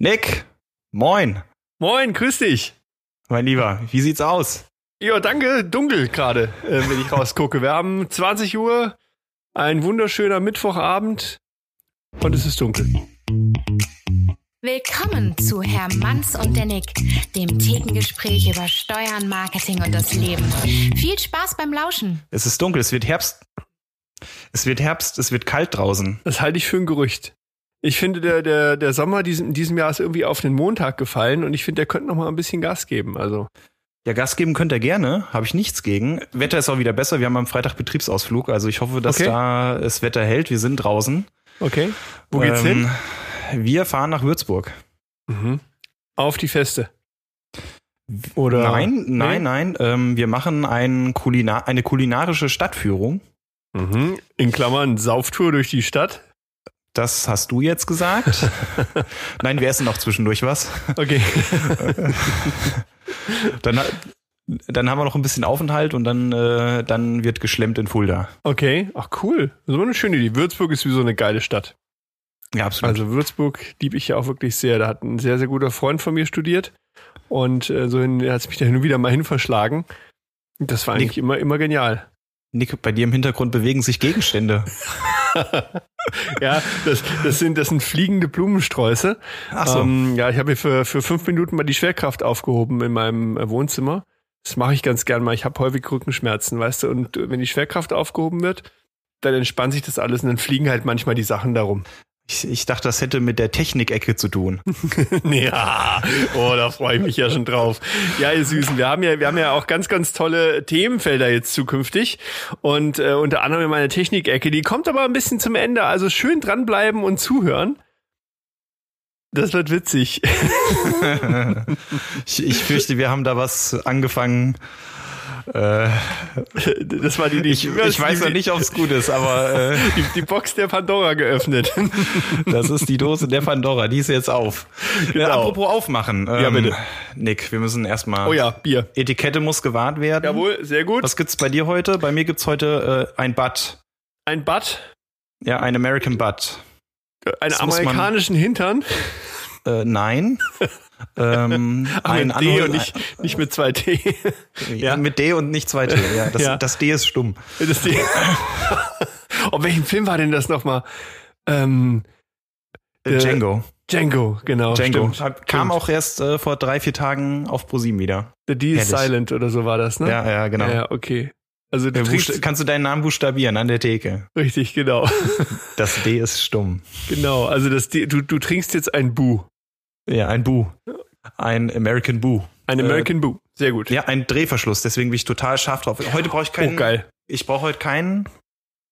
Nick, moin. Moin, grüß dich. Mein Lieber, wie sieht's aus? Ja, danke, dunkel gerade, äh, wenn ich rausgucke. Wir haben 20 Uhr, ein wunderschöner Mittwochabend und es ist dunkel. Willkommen zu Herr Manns und der Nick, dem Thekengespräch über Steuern, Marketing und das Leben. Viel Spaß beim Lauschen. Es ist dunkel, es wird Herbst. Es wird Herbst, es wird kalt draußen. Das halte ich für ein Gerücht. Ich finde, der, der, der Sommer diesem, in diesem Jahr ist irgendwie auf den Montag gefallen und ich finde, der könnte noch mal ein bisschen Gas geben. Also. Ja, Gas geben könnt ihr gerne, habe ich nichts gegen. Wetter ist auch wieder besser. Wir haben am Freitag Betriebsausflug, also ich hoffe, dass Okay. da das Wetter hält. Wir sind draußen. Okay. Wo geht's Ähm, Wir fahren nach Würzburg. hin? Mhm. Auf die Feste. Oder? Nein, nein, nein. Ähm, wir machen ein Kulinar eine kulinarische Stadtführung. Mhm. In Klammern Sauftour durch die Stadt. Das hast du jetzt gesagt. nein, wir essen noch zwischendurch was. Okay. Dann, dann haben wir noch ein bisschen Aufenthalt und dann, äh, dann wird geschlemmt in Fulda. Okay. Ach cool. So eine schöne Idee. Würzburg ist wie so eine geile Stadt. Ja, absolut. Also Würzburg liebe ich ja auch wirklich sehr. Da hat ein sehr, sehr guter Freund von mir studiert. Und äh, so hin, hat mich da hin und wieder mal hin verschlagen. Das war eigentlich immer, immer genial. Nick, bei dir im Hintergrund bewegen sich Gegenstände. Ja, das, das, sind, das sind fliegende Blumensträuße. Ach so. Ähm, ja, ich habe mir für, für fünf Minuten mal die Schwerkraft aufgehoben in meinem äh, Wohnzimmer. Das mache ich ganz gern mal. Ich habe häufig Rückenschmerzen, weißt du. Und äh, wenn die Schwerkraft aufgehoben wird, dann entspannt sich das alles und dann fliegen halt manchmal die Sachen darum. Ich, ich dachte, das hätte mit der Technikecke zu tun. Ja, oh, da freue ich mich ja schon drauf. Ja, ihr Süßen, wir haben ja, wir haben ja auch ganz, ganz tolle Themenfelder jetzt zukünftig. Und äh, unter anderem meine Technikecke, die kommt aber ein bisschen zum Ende. Also schön dranbleiben und zuhören. Das wird witzig. ich, ich fürchte, wir haben da was angefangen. Äh, Das war die, die ich, ich weiß noch nicht, ob es gut ist, aber äh, die, die Box der Pandora geöffnet. das ist die Dose der Pandora. Die ist jetzt auf. Genau. Äh, apropos aufmachen. Ähm, Ja, bitte. Nick, wir müssen erstmal. Oh ja, Bier. Etikette muss gewahrt werden. Jawohl, sehr gut. Was gibt's bei dir heute? Bei mir gibt's heute äh, ein Butt. Ein Bad, Ja, ein American Butt. einen muss man- amerikanischen Hintern. Äh, nein. ähm, ein mit D und nicht, nicht mit zwei T. ja. mit D und nicht zwei T. Ja, das, Ja. das D ist stumm. Das D. oh, welchen Film war denn das nochmal? Ähm, Äh, Äh, Django. Django, genau. Django. Stimmt, Kam auch erst äh, vor drei, vier Tagen auf ProSieben wieder. The D is. Silent oder so war das, ne? Ja, ja, genau. Ja, okay. Also du Äh, trinkst, buchst- kannst du deinen Namen buchstabieren an der Theke? richtig, genau. Das D ist stumm. genau. Also das D, du, du trinkst jetzt ein Bu. Ja, ein Bu. Ein American Bu. Ein Äh, American Bu. Sehr gut. Ja, ein Drehverschluss, deswegen bin ich total scharf drauf. Heute brauche ich keinen. oh, geil. Ich brauche heute keinen.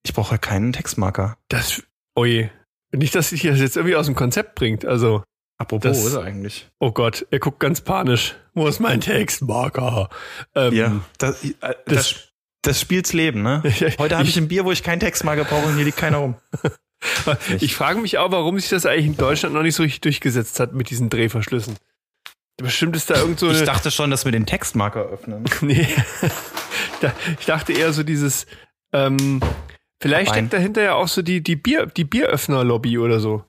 Ich brauche heute keinen Textmarker. Das, oh je. Nicht, dass sich das jetzt irgendwie aus dem Konzept bringt. Also, Apropos, Das- wo ist er eigentlich? oh Gott, er guckt ganz panisch. Wo ist mein Textmarker? Ähm, Ja, das, äh, das, das- das spielt's Leben, ne? Heute habe ich ein Bier, wo ich keinen Textmarker brauche und hier liegt keiner rum. Ich frage mich auch, warum sich das eigentlich in Deutschland noch nicht so richtig durchgesetzt hat mit diesen Drehverschlüssen. Bestimmt ist da irgend so. Ich dachte schon, dass wir den Textmarker öffnen. nee. Ich dachte eher so dieses. Ähm, vielleicht steckt dahinter ja auch so die, die, Bier, die Bieröffner-Lobby oder so.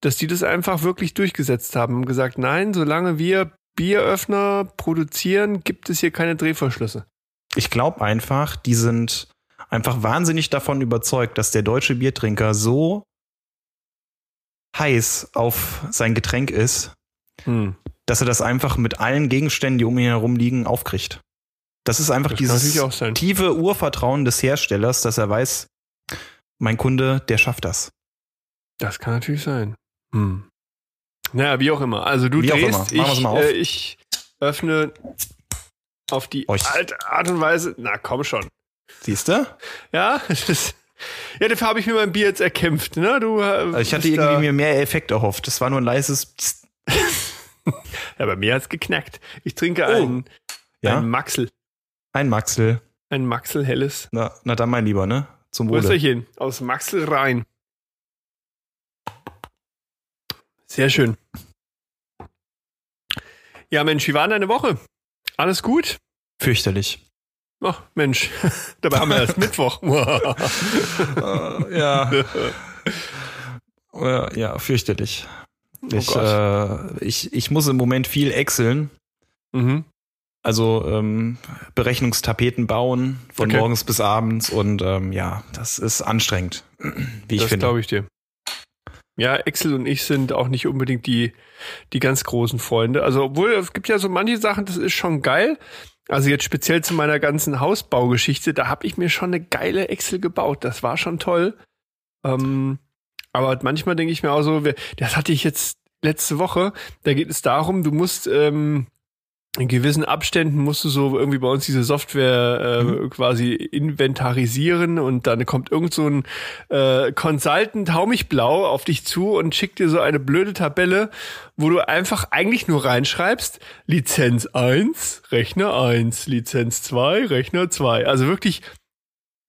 Dass die das einfach wirklich durchgesetzt haben und gesagt, nein, solange wir Bieröffner produzieren, gibt es hier keine Drehverschlüsse. Ich glaube einfach, die sind einfach wahnsinnig davon überzeugt, dass der deutsche Biertrinker so heiß auf sein Getränk ist, Hm. dass er das einfach mit allen Gegenständen, die um ihn herum liegen, aufkriegt. Das ist einfach Das dieses tiefe Urvertrauen des Herstellers, dass er weiß, mein Kunde, der schafft das. Das kann natürlich sein. Hm. Naja, wie auch immer. Also du Wie auch drehst, ich, mal auf. äh, ich öffne auf die Euch. alte Art und Weise. Na komm schon. Siehst du? Ja, das ist, ja, dafür habe ich mir mein Bier jetzt erkämpft. Ne? Du, Also ich hatte irgendwie mir mehr Effekt erhofft. Das war nur ein leises. Ja, bei mir hat's geknackt. Ich trinke Oh. ein, Ja? ein Maxel. Ein Maxel. Ein Maxel helles. Na, na dann mein Lieber, ne? Zum Wohle. Aus Maxel rein. Sehr schön. Ja, Mensch, wie war denn deine Woche? Alles gut? Fürchterlich. Ach, Mensch. Dabei haben wir erst Mittwoch. Äh, ja. ja. Fürchterlich. Oh ich, äh, ich, ich muss im Moment viel Exceln. Mhm. Also ähm, Berechnungstapeten bauen von Okay. morgens bis abends und ähm, ja, das ist anstrengend, wie ich das finde. glaube ich dir. Ja, Excel und ich sind auch nicht unbedingt die, die ganz großen Freunde. Also, obwohl es gibt ja so manche Sachen, das ist schon geil. Also jetzt speziell zu meiner ganzen Hausbaugeschichte, da habe ich mir schon eine geile Excel gebaut. Das war schon toll. Ähm, aber manchmal denke ich mir auch so, das hatte ich jetzt letzte Woche. Da geht es darum, du musst ähm, in gewissen Abständen musst du so irgendwie bei uns diese Software äh, quasi inventarisieren und dann kommt irgend so ein äh, Consultant Haumichblau auf dich zu und schickt dir so eine blöde Tabelle, wo du einfach eigentlich nur reinschreibst, Lizenz 1, Rechner 1, Lizenz 2, Rechner 2. Also wirklich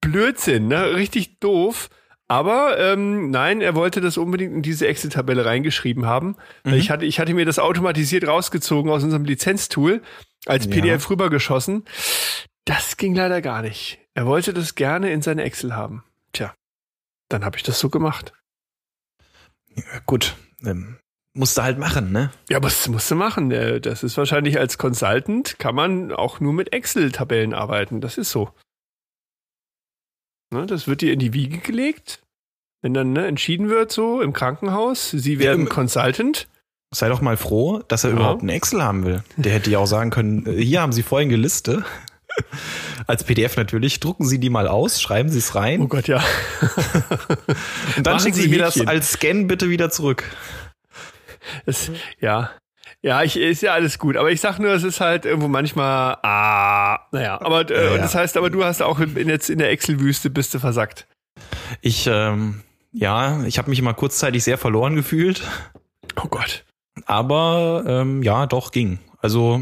Blödsinn, ne? Richtig doof. Aber ähm, nein, er wollte das unbedingt in diese Excel-Tabelle reingeschrieben haben. Mhm. Ich, hatte, ich hatte mir das automatisiert rausgezogen aus unserem Lizenztool, als Ja. PDF rübergeschossen. Das ging leider gar nicht. Er wollte das gerne in seine Excel haben. Tja, dann habe ich das so gemacht. Gut, ähm, musst du halt machen, ne? Ja, aber das musst du machen. Äh, Das ist wahrscheinlich als Consultant kann man auch nur mit Excel-Tabellen arbeiten. Das ist so. Ne, das wird dir in die Wiege gelegt. Wenn dann ne, entschieden wird, so im Krankenhaus, sie werden im- Consultant. Sei doch mal froh, dass er Ja. überhaupt einen Excel haben will. Der hätte ja auch sagen können, äh, hier haben Sie folgende Liste. Als PDF natürlich, drucken Sie die mal aus, schreiben Sie es rein Oh Gott, ja. und dann schicken Sie mir das als Scan bitte wieder zurück. Es, ja. Ja, ich, ist ja alles gut. Aber ich sag nur, es ist halt irgendwo manchmal, ah, naja. Aber äh, Ja, ja. das heißt, aber du hast auch in, jetzt in der Excel-Wüste bist du versackt. Ich, ähm, ja, ich habe mich mal kurzzeitig sehr verloren gefühlt, Oh Gott. aber ähm, ja, doch ging. Also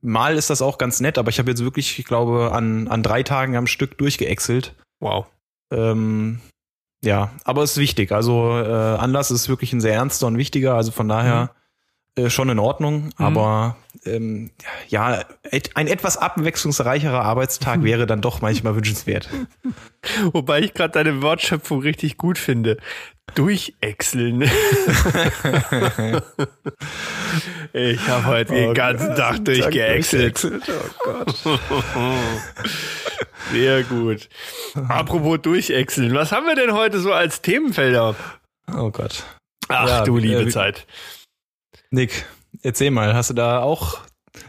mal ist das auch ganz nett, aber ich habe jetzt wirklich, ich glaube, an, an drei Tagen am Stück durchgeexelt. Wow. Ähm, ja, aber es ist wichtig. Also äh, Anlass ist wirklich ein sehr ernster und wichtiger. Also von daher äh, schon in Ordnung. Aber ähm, ja, et, ein etwas abwechslungsreicherer Arbeitstag wäre dann doch manchmal wünschenswert. Wobei ich gerade deine Wortschöpfung richtig gut finde. Durchäxeln. ich habe heute den ganzen Tag durchgeäxelt. Oh Gott. Sehr gut. Apropos durchäxeln. Was haben wir denn heute so als Themenfelder? Oh Gott. Ach Ja, du liebe äh, Zeit. Nick, erzähl mal, hast du da auch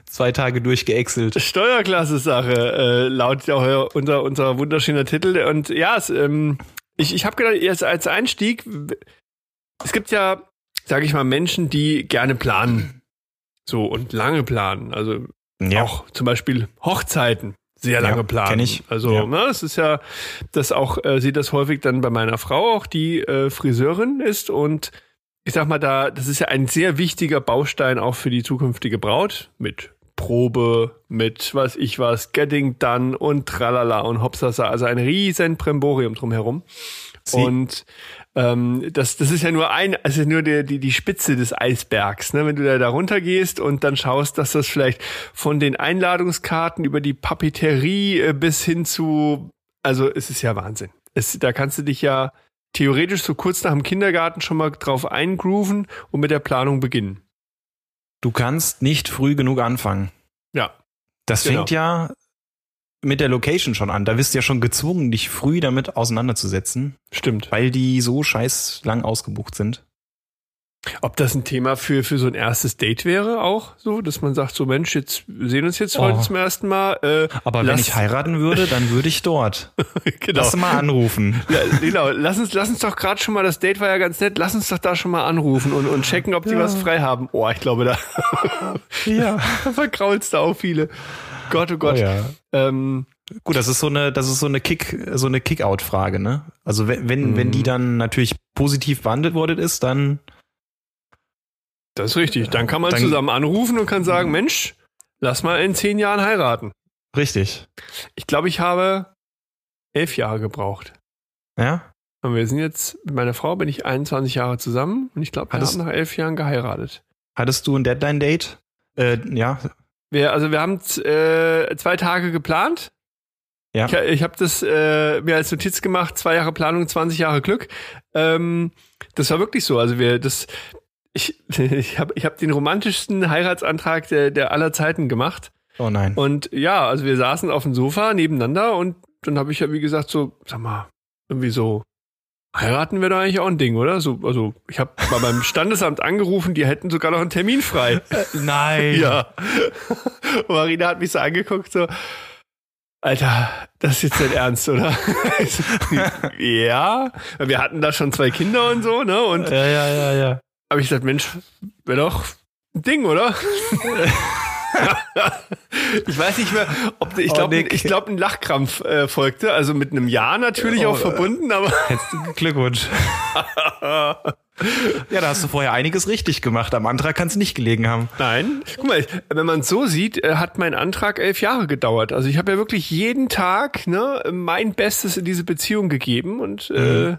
zwei Tage durchgeäxelt? Steuerklasse-Sache, äh, laut auch unser, unser wunderschöner Titel. Und ja, es, ähm, ich, ich habe gedacht, jetzt als Einstieg, es gibt ja, sage ich mal, Menschen, die gerne planen. So und lange planen. Also Ja. auch zum Beispiel Hochzeiten sehr Ja, lange planen. kenn ich. Also, Ja. ne, es ist ja, das auch, äh, sieht das häufig dann bei meiner Frau auch, die äh, Friseurin ist und ich sag mal da, das ist ja ein sehr wichtiger Baustein auch für die zukünftige Braut mit Probe, mit was ich was, Getting Done und Tralala und Hopsasa, also ein riesen Bremborium drumherum. Sie- Und ähm, das, das ist ja nur ein, also nur die, die, die Spitze des Eisbergs, ne? Wenn du da, da runter gehst und dann schaust, dass das vielleicht von den Einladungskarten über die Papeterie äh, bis hin zu, also es ist ja Wahnsinn. Es, da kannst du dich ja theoretisch so kurz nach dem Kindergarten schon mal drauf eingrooven und mit der Planung beginnen. Du kannst nicht früh genug anfangen. Ja. Das Genau. fängt ja mit der Location schon an. Da bist du ja schon gezwungen, dich früh damit auseinanderzusetzen, Stimmt. weil die so scheiß lang ausgebucht sind. Ob das ein Thema für, für so ein erstes Date wäre auch so, dass man sagt, so Mensch, jetzt wir sehen uns jetzt Oh. heute zum ersten Mal. Äh, Aber wenn lass- ich heiraten würde, dann würde ich dort. genau. Lass mal anrufen. Ja, genau, lass uns, lass uns doch gerade schon mal, das Date war ja ganz nett, lass uns doch da schon mal anrufen und, und checken, ob die Ja. was frei haben. Oh, ich glaube, da, Ja. da verkraulst du auch viele. Gott, oh Oh Gott. ja. ähm, Gut, das ist so eine, das ist so eine Kick, so eine Kick-out-Frage, ne? Also wenn, wenn, Mhm. wenn die dann natürlich positiv beantwortet ist, dann das ist richtig. Dann kann man Dann- zusammen anrufen und kann sagen, Mensch, lass mal in zehn Jahren heiraten. richtig. Ich glaube, ich habe elf Jahre gebraucht. Ja? Und wir sind jetzt, mit meiner Frau bin ich 21 Jahre zusammen und ich glaube, wir Hattest- haben nach elf Jahren geheiratet. Hattest du ein Deadline-Date? Äh, ja. Wir, also wir haben äh, zwei Tage geplant. Ja. Ich, ich habe das äh, mir als Notiz gemacht, zwei Jahre Planung, 20 Jahre Glück. Ähm, das war wirklich so. Also wir, das, Ich, ich habe ich hab den romantischsten Heiratsantrag der, der aller Zeiten gemacht. Oh nein. Und ja, also wir saßen auf dem Sofa nebeneinander und dann habe ich ja, wie gesagt, so, sag mal, irgendwie so, heiraten wäre doch eigentlich auch ein Ding, oder? So, also ich habe mal beim Standesamt angerufen, die hätten sogar noch einen Termin frei. nein. Ja. Und Marina hat mich so angeguckt, so, Alter, das ist jetzt nicht ernst, oder? ja. Wir hatten da schon zwei Kinder und so, ne? Und Ja, ja, ja, ja. Habe ich gesagt, Mensch, wäre doch ein Ding, oder? ich weiß nicht mehr, ob ich Oh, glaube, Nick. ich glaube, ein Lachkrampf äh, folgte, also mit einem Ja natürlich Oh, auch verbunden, aber Herzlichen Glückwunsch. ja, da hast du vorher einiges richtig gemacht. Am Antrag kann es nicht gelegen haben. nein. Guck mal, wenn man es so sieht, äh, hat mein Antrag elf Jahre gedauert. Also ich habe ja wirklich jeden Tag ne, mein Bestes in diese Beziehung gegeben und äh, Mhm.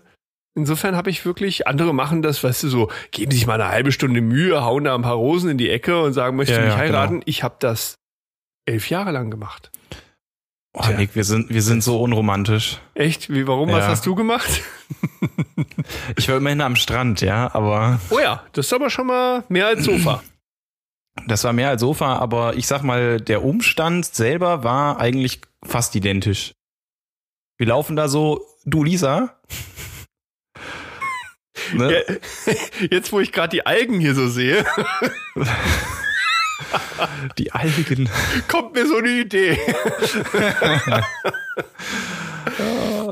Insofern habe ich wirklich, andere machen das, weißt du, so, geben sich mal eine halbe Stunde Mühe, hauen da ein paar Rosen in die Ecke und sagen, möchte Ja, mich ja, heiraten. genau. Ich habe das elf Jahre lang gemacht. Oh, Tja. Nick, wir sind, wir sind so unromantisch. Echt? Wie, warum? Was Ja. hast du gemacht? Ich war immerhin am Strand, ja, aber Oh ja, das ist aber schon mal mehr als Sofa. das war mehr als Sofa, aber ich sag mal, der Umstand selber war eigentlich fast identisch. Wir laufen da so, du Lisa. Ne? Jetzt, wo ich gerade die Algen hier so sehe, Die Algen. kommt mir so eine Idee.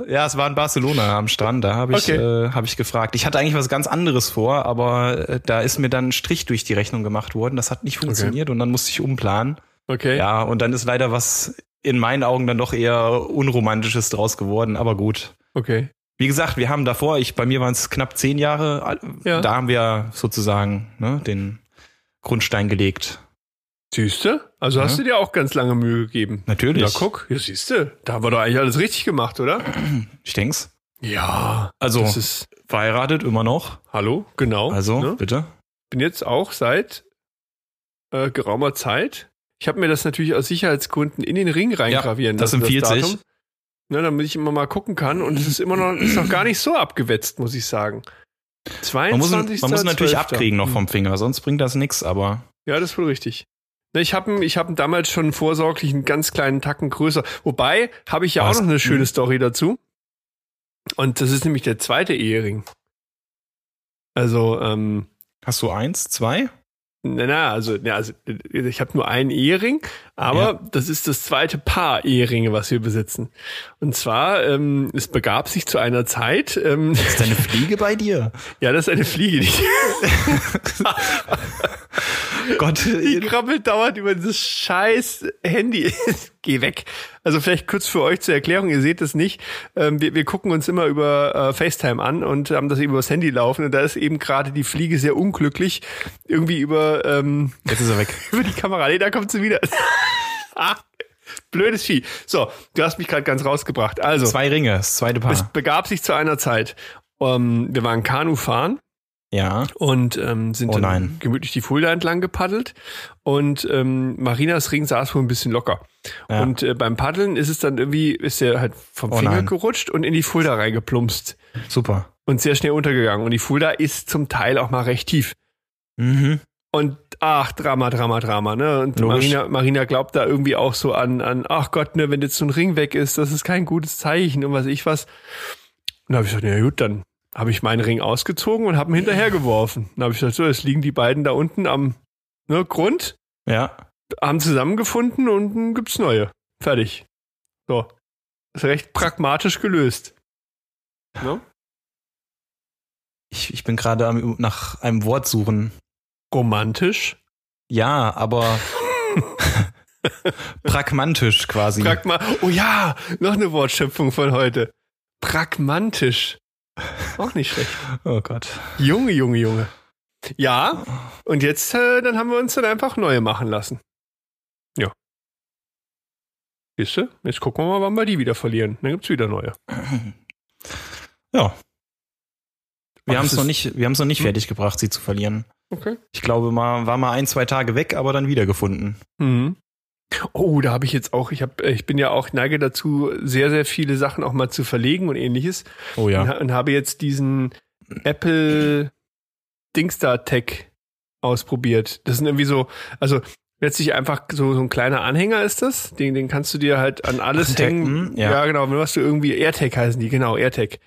Ja, es war in Barcelona am Strand, da habe ich, Okay. äh, hab ich gefragt. Ich hatte eigentlich was ganz anderes vor, aber äh, da ist mir dann ein Strich durch die Rechnung gemacht worden. Das hat nicht funktioniert und dann musste ich umplanen. Okay. Ja, und dann ist leider was in meinen Augen dann doch eher Unromantisches draus geworden, aber gut. Okay. Wie gesagt, wir haben davor, ich bei mir waren es knapp zehn Jahre, Ja. da haben wir sozusagen ne, den Grundstein gelegt. Siehste? Also hast Ja. du dir auch ganz lange Mühe gegeben. Natürlich. Ja, guck. Ja, siehste. Da haben wir doch eigentlich alles richtig gemacht, oder? Ich denk's. Ja. Also Das ist, verheiratet immer noch. hallo? Genau. Also Ne? bitte. bin jetzt auch seit äh, geraumer Zeit. Ich habe mir das natürlich aus Sicherheitsgründen in den Ring reingravieren das lassen, empfiehlt sich. Ne, damit ich immer mal gucken kann. Und es ist immer noch, ist noch gar nicht so abgewetzt, muss ich sagen. 22. Man muss, man muss natürlich 12.. abkriegen noch vom Finger, sonst bringt das nix, aber Ja, das ist wohl richtig. Ne, Ich habe ich hab damals schon vorsorglich einen ganz kleinen Tacken größer. Wobei, habe ich ja Was? auch noch eine schöne Hm. Story dazu. Und das ist nämlich der zweite Ehering. Also, ähm, hast du eins, zwei? na, na, also, ja, also ich habe nur einen Ehering, aber Ja. das ist das zweite Paar Eheringe, was wir besitzen. Und zwar, ähm, es begab sich zu einer Zeit, ähm, Ist da eine Fliege bei dir? ja, das ist eine Fliege, die, Gott, die krabbelt dauernd über dieses scheiß Handy. Geh weg. Also vielleicht kurz für euch zur Erklärung, ihr seht es nicht. Ähm, wir, wir gucken uns immer über äh, FaceTime an und haben das eben übers Handy laufen und da ist eben gerade die Fliege sehr unglücklich irgendwie über, ähm, jetzt ist er weg. über die Kamera. Nee, da kommt sie wieder. Blödes Vieh. So, du hast mich gerade ganz rausgebracht. Also, Zwei Ringe, das zweite es Paar. begab sich zu einer Zeit. Ähm, wir waren Kanu fahren Ja. und ähm, sind Oh dann gemütlich die Fulda entlang gepaddelt und ähm, Marinas Ring saß wohl ein bisschen locker. Ja. Und äh, beim Paddeln ist es dann irgendwie, ist er halt vom Oh Finger nein. gerutscht und in die Fulda reingeplumpst Super. und sehr schnell untergegangen. Und die Fulda ist zum Teil auch mal recht tief. Mhm. Und ach, Drama, Drama, Drama, ne? Und Logisch. Marina, Marina glaubt da irgendwie auch so an, an, ach Gott, ne, wenn jetzt so ein Ring weg ist, das ist kein gutes Zeichen und was ich was. Und da habe ich gesagt, ja gut, dann habe ich meinen Ring ausgezogen und habe ihn hinterhergeworfen. Dann habe ich gesagt, so, jetzt liegen die beiden da unten am ne, Grund, Ja. haben zusammengefunden und dann gibt's neue. Fertig. So. Ist recht pragmatisch gelöst. Ne? Ich, ich bin gerade nach einem Wort suchen. Romantisch. Ja, aber pragmatisch quasi. Pragma oh ja, noch eine Wortschöpfung von heute. Pragmatisch. Auch nicht schlecht. oh Gott. Junge, Junge, Junge. Ja, und jetzt, äh, dann haben wir uns dann einfach neue machen lassen. Ja. Siehst du? Jetzt gucken wir mal, wann wir die wieder verlieren. Dann gibt's wieder neue. Ja. Wir haben es noch nicht, wir haben es noch nicht Hm? fertig gebracht, sie zu verlieren. Okay. Ich glaube mal, war mal ein, zwei Tage weg, aber dann wiedergefunden. Mhm. Oh, da habe ich jetzt auch, ich habe, ich bin ja auch neige dazu, sehr, sehr viele Sachen auch mal zu verlegen und ähnliches. Oh ja. Und, und habe jetzt diesen Apple Dingstar Tech ausprobiert. Das sind irgendwie so, also letztlich einfach so, so ein kleiner Anhänger ist das. Den, den kannst du dir halt an alles Tag, hängen. ja. ja, genau. Was du irgendwie, AirTag heißen die, genau, AirTag.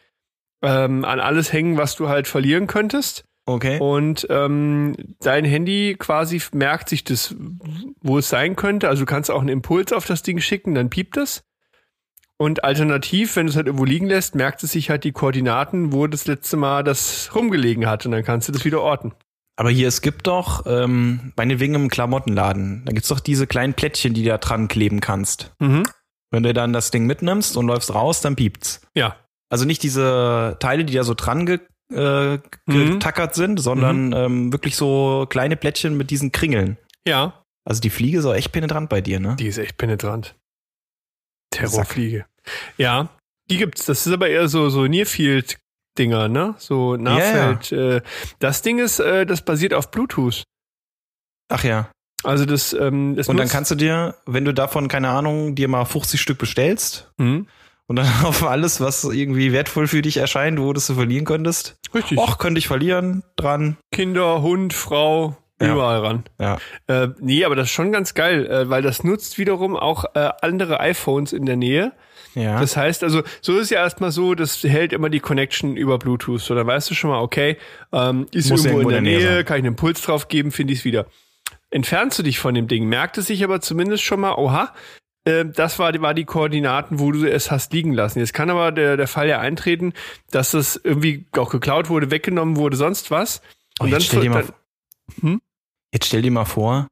Ähm, an alles hängen, was du halt verlieren könntest. Okay. Und ähm, dein Handy quasi merkt sich das, wo es sein könnte. Also du kannst auch einen Impuls auf das Ding schicken, dann piept es. Und alternativ, wenn du es halt irgendwo liegen lässt, merkt es sich halt die Koordinaten, wo das letzte Mal das rumgelegen hat. Und dann kannst du das wieder orten. Aber hier, es gibt doch, ähm, meinetwegen im Klamottenladen, da gibt's doch diese kleinen Plättchen, die du da dran kleben kannst. Mhm. Wenn du dann das Ding mitnimmst und läufst raus, dann piept's. Ja. Also nicht diese Teile, die da so dran ge äh, Mhm. getackert sind, sondern ähm, wirklich so kleine Plättchen mit diesen Kringeln. Ja. Also die Fliege ist auch echt penetrant bei dir, ne? Die ist echt penetrant. Terrorfliege. Ja, die gibt's. Das ist aber eher so, so Nearfield-Dinger, ne? So Nahfeld. Äh, das Ding ist, äh, das basiert auf Bluetooth. Ach ja. Also das, ähm, das Und dann kannst du dir, wenn du davon, keine Ahnung, dir mal 50 Stück bestellst Mhm. Und dann auf alles, was irgendwie wertvoll für dich erscheint, wo du es verlieren könntest. Richtig. Och, könnte ich verlieren dran. Kinder, Hund, Frau, Ja. überall ran. Ja. Äh, nee, aber das ist schon ganz geil, äh, weil das nutzt wiederum auch äh, andere iPhones in der Nähe. Ja. Das heißt also, so ist ja erstmal so, das hält immer die Connection über Bluetooth. So, dann weißt du schon mal, okay, ähm, ist Muss irgendwo in der Nähe, sein. kann ich einen Impuls drauf geben, finde ich es wieder. Entfernst du dich von dem Ding, merkt es sich aber zumindest schon mal, oha, das war, die- war die Koordinaten, wo du es hast liegen lassen. Jetzt kann aber der, der Fall ja eintreten, dass das irgendwie auch geklaut wurde, weggenommen wurde, sonst was. Oh, jetzt stell dir mal, dann- Hm? jetzt stell dir mal vor,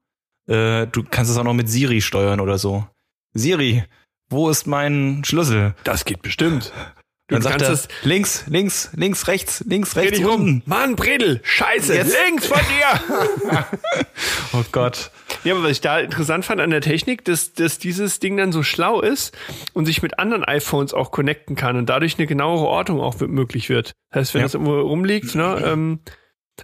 äh, du kannst es auch noch mit Siri steuern oder so. Siri, wo ist mein Schlüssel? das geht bestimmt. Du Dann sagt er, das links, links, links, rechts, links, Dreh rechts, dich um. unten. Mann, Bredel, scheiße, Jetzt. links von dir. Oh Gott. Ja, aber was ich da interessant fand an der Technik, dass, dass dieses Ding dann so schlau ist und sich mit anderen iPhones auch connecten kann und dadurch eine genauere Ortung auch möglich wird. Das heißt, wenn Ja. das irgendwo rumliegt, ne, ähm,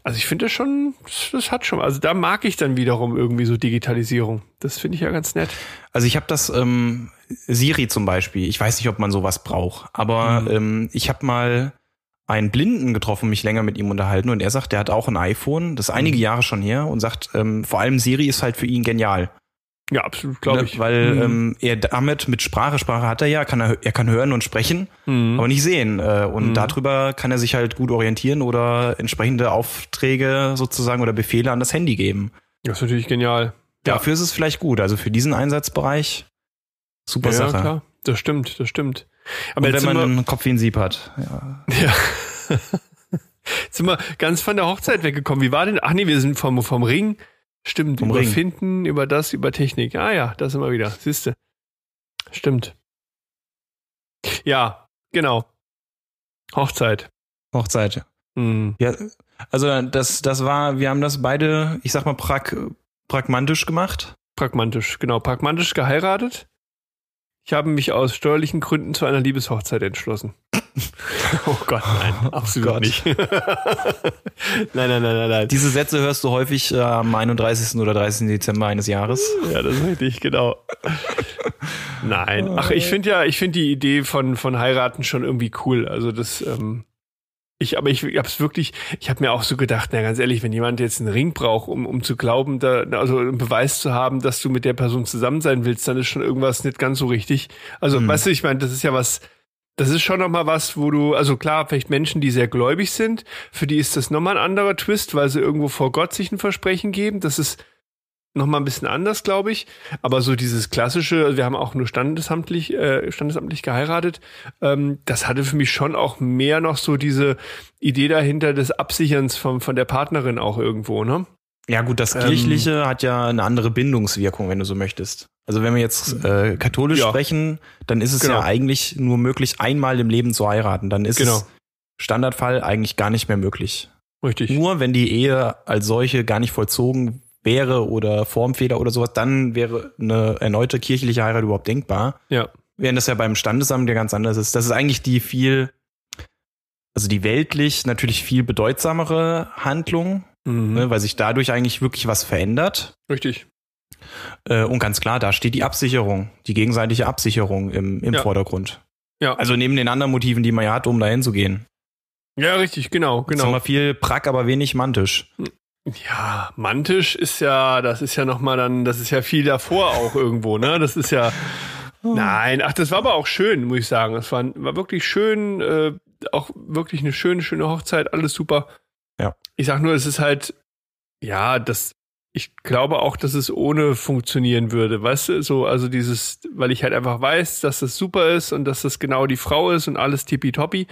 also ich finde das schon, das hat schon, also da mag ich dann wiederum irgendwie so Digitalisierung. Das finde ich ja ganz nett. Also ich habe das ähm, Siri zum Beispiel. Ich weiß nicht, ob man sowas braucht, aber Mhm. ähm, ich habe mal einen Blinden getroffen, mich länger mit ihm unterhalten und er sagt, der hat auch ein iPhone, das ist einige Mhm. Jahre schon her und sagt, ähm, vor allem Siri ist halt für ihn genial, Ja, absolut, glaube ne? ich. weil Mhm. ähm, er damit mit Sprache, Sprache hat er ja, kann er, er kann hören und sprechen, Mhm. aber nicht sehen äh, und Mhm. darüber kann er sich halt gut orientieren oder entsprechende Aufträge sozusagen oder Befehle an das Handy geben. Das ist natürlich genial. Ja. Dafür ist es vielleicht gut, also für diesen Einsatzbereich super ja, Sache. klar. Das stimmt, das stimmt. Aber Und wenn man einen Kopf wie ein Sieb hat. Ja. Ja. Jetzt sind wir ganz von der Hochzeit weggekommen. Wie war denn? Ach nee, wir sind vom, vom Ring. Stimmt, Vom über Ring. Finden, über das, über Technik. Ah ja, da sind wir wieder. Siehste. Stimmt. Ja, genau. Hochzeit. Hochzeit. Hm. Ja, also das, das war, wir haben das beide, ich sag mal, prag, pragmatisch gemacht. Pragmatisch, genau. Pragmatisch geheiratet. Ich habe mich aus steuerlichen Gründen zu einer Liebeshochzeit entschlossen. oh Gott, nein, absolut Gott. nicht. nein, nein, nein, nein, nein. Diese Sätze hörst du häufig äh, am 31. oder 30. Dezember eines Jahres. Ja, das ist richtig, genau. Nein, ach, ich finde ja, ich finde die Idee von, von heiraten schon irgendwie cool. Also das, ähm, ich, aber ich, ich hab's wirklich, ich habe mir auch so gedacht, na ganz ehrlich, wenn jemand jetzt einen Ring braucht, um, um zu glauben, da, also einen Beweis zu haben, dass du mit der Person zusammen sein willst, dann ist schon irgendwas nicht ganz so richtig. Also, Hm. weißt du, ich meine, das ist ja was, das ist schon nochmal was, wo du, also klar, vielleicht Menschen, die sehr gläubig sind, für die ist das nochmal ein anderer Twist, weil sie irgendwo vor Gott sich ein Versprechen geben. Das ist nochmal ein bisschen anders, glaube ich. Aber so dieses klassische, also wir haben auch nur standesamtlich, äh, standesamtlich geheiratet, ähm, das hatte für mich schon auch mehr noch so diese Idee dahinter des Absicherns von, von der Partnerin auch irgendwo, ne? Ja gut, das Ähm, Kirchliche hat ja eine andere Bindungswirkung, wenn du so möchtest. Also wenn wir jetzt äh, katholisch Ja. sprechen, dann ist es Genau. ja eigentlich nur möglich, einmal im Leben zu heiraten. Dann ist Genau. es Standardfall eigentlich gar nicht mehr möglich. Richtig. Nur wenn die Ehe als solche gar nicht vollzogen wäre oder Formfehler oder sowas, dann wäre eine erneute kirchliche Heirat überhaupt denkbar. Ja. Während das ja beim Standesamt ja ganz anders ist. Das ist eigentlich die viel, also die weltlich natürlich viel bedeutsamere Handlung, Mhm. ne, weil sich dadurch eigentlich wirklich was verändert. Richtig. Äh, und ganz klar, da steht die Absicherung, die gegenseitige Absicherung im, im Ja. Vordergrund. Ja. Also neben den anderen Motiven, die man ja hat, um dahin zu gehen. Ja, richtig, genau, Genau. genau. viel Prack, aber wenig mantisch. Ja, Mantisch ist ja, das ist ja nochmal dann, das ist ja viel davor auch irgendwo, ne? Das ist ja. Nein, ach, das war aber auch schön, muss ich sagen. Es war, war wirklich schön, äh, auch wirklich eine schöne, schöne Hochzeit, alles super. Ja. Ich sag nur, es ist halt, ja, das, ich glaube auch, dass es ohne funktionieren würde, weißt du, so, also dieses, weil ich halt einfach weiß, dass das super ist und dass das genau die Frau ist und alles tippitoppi.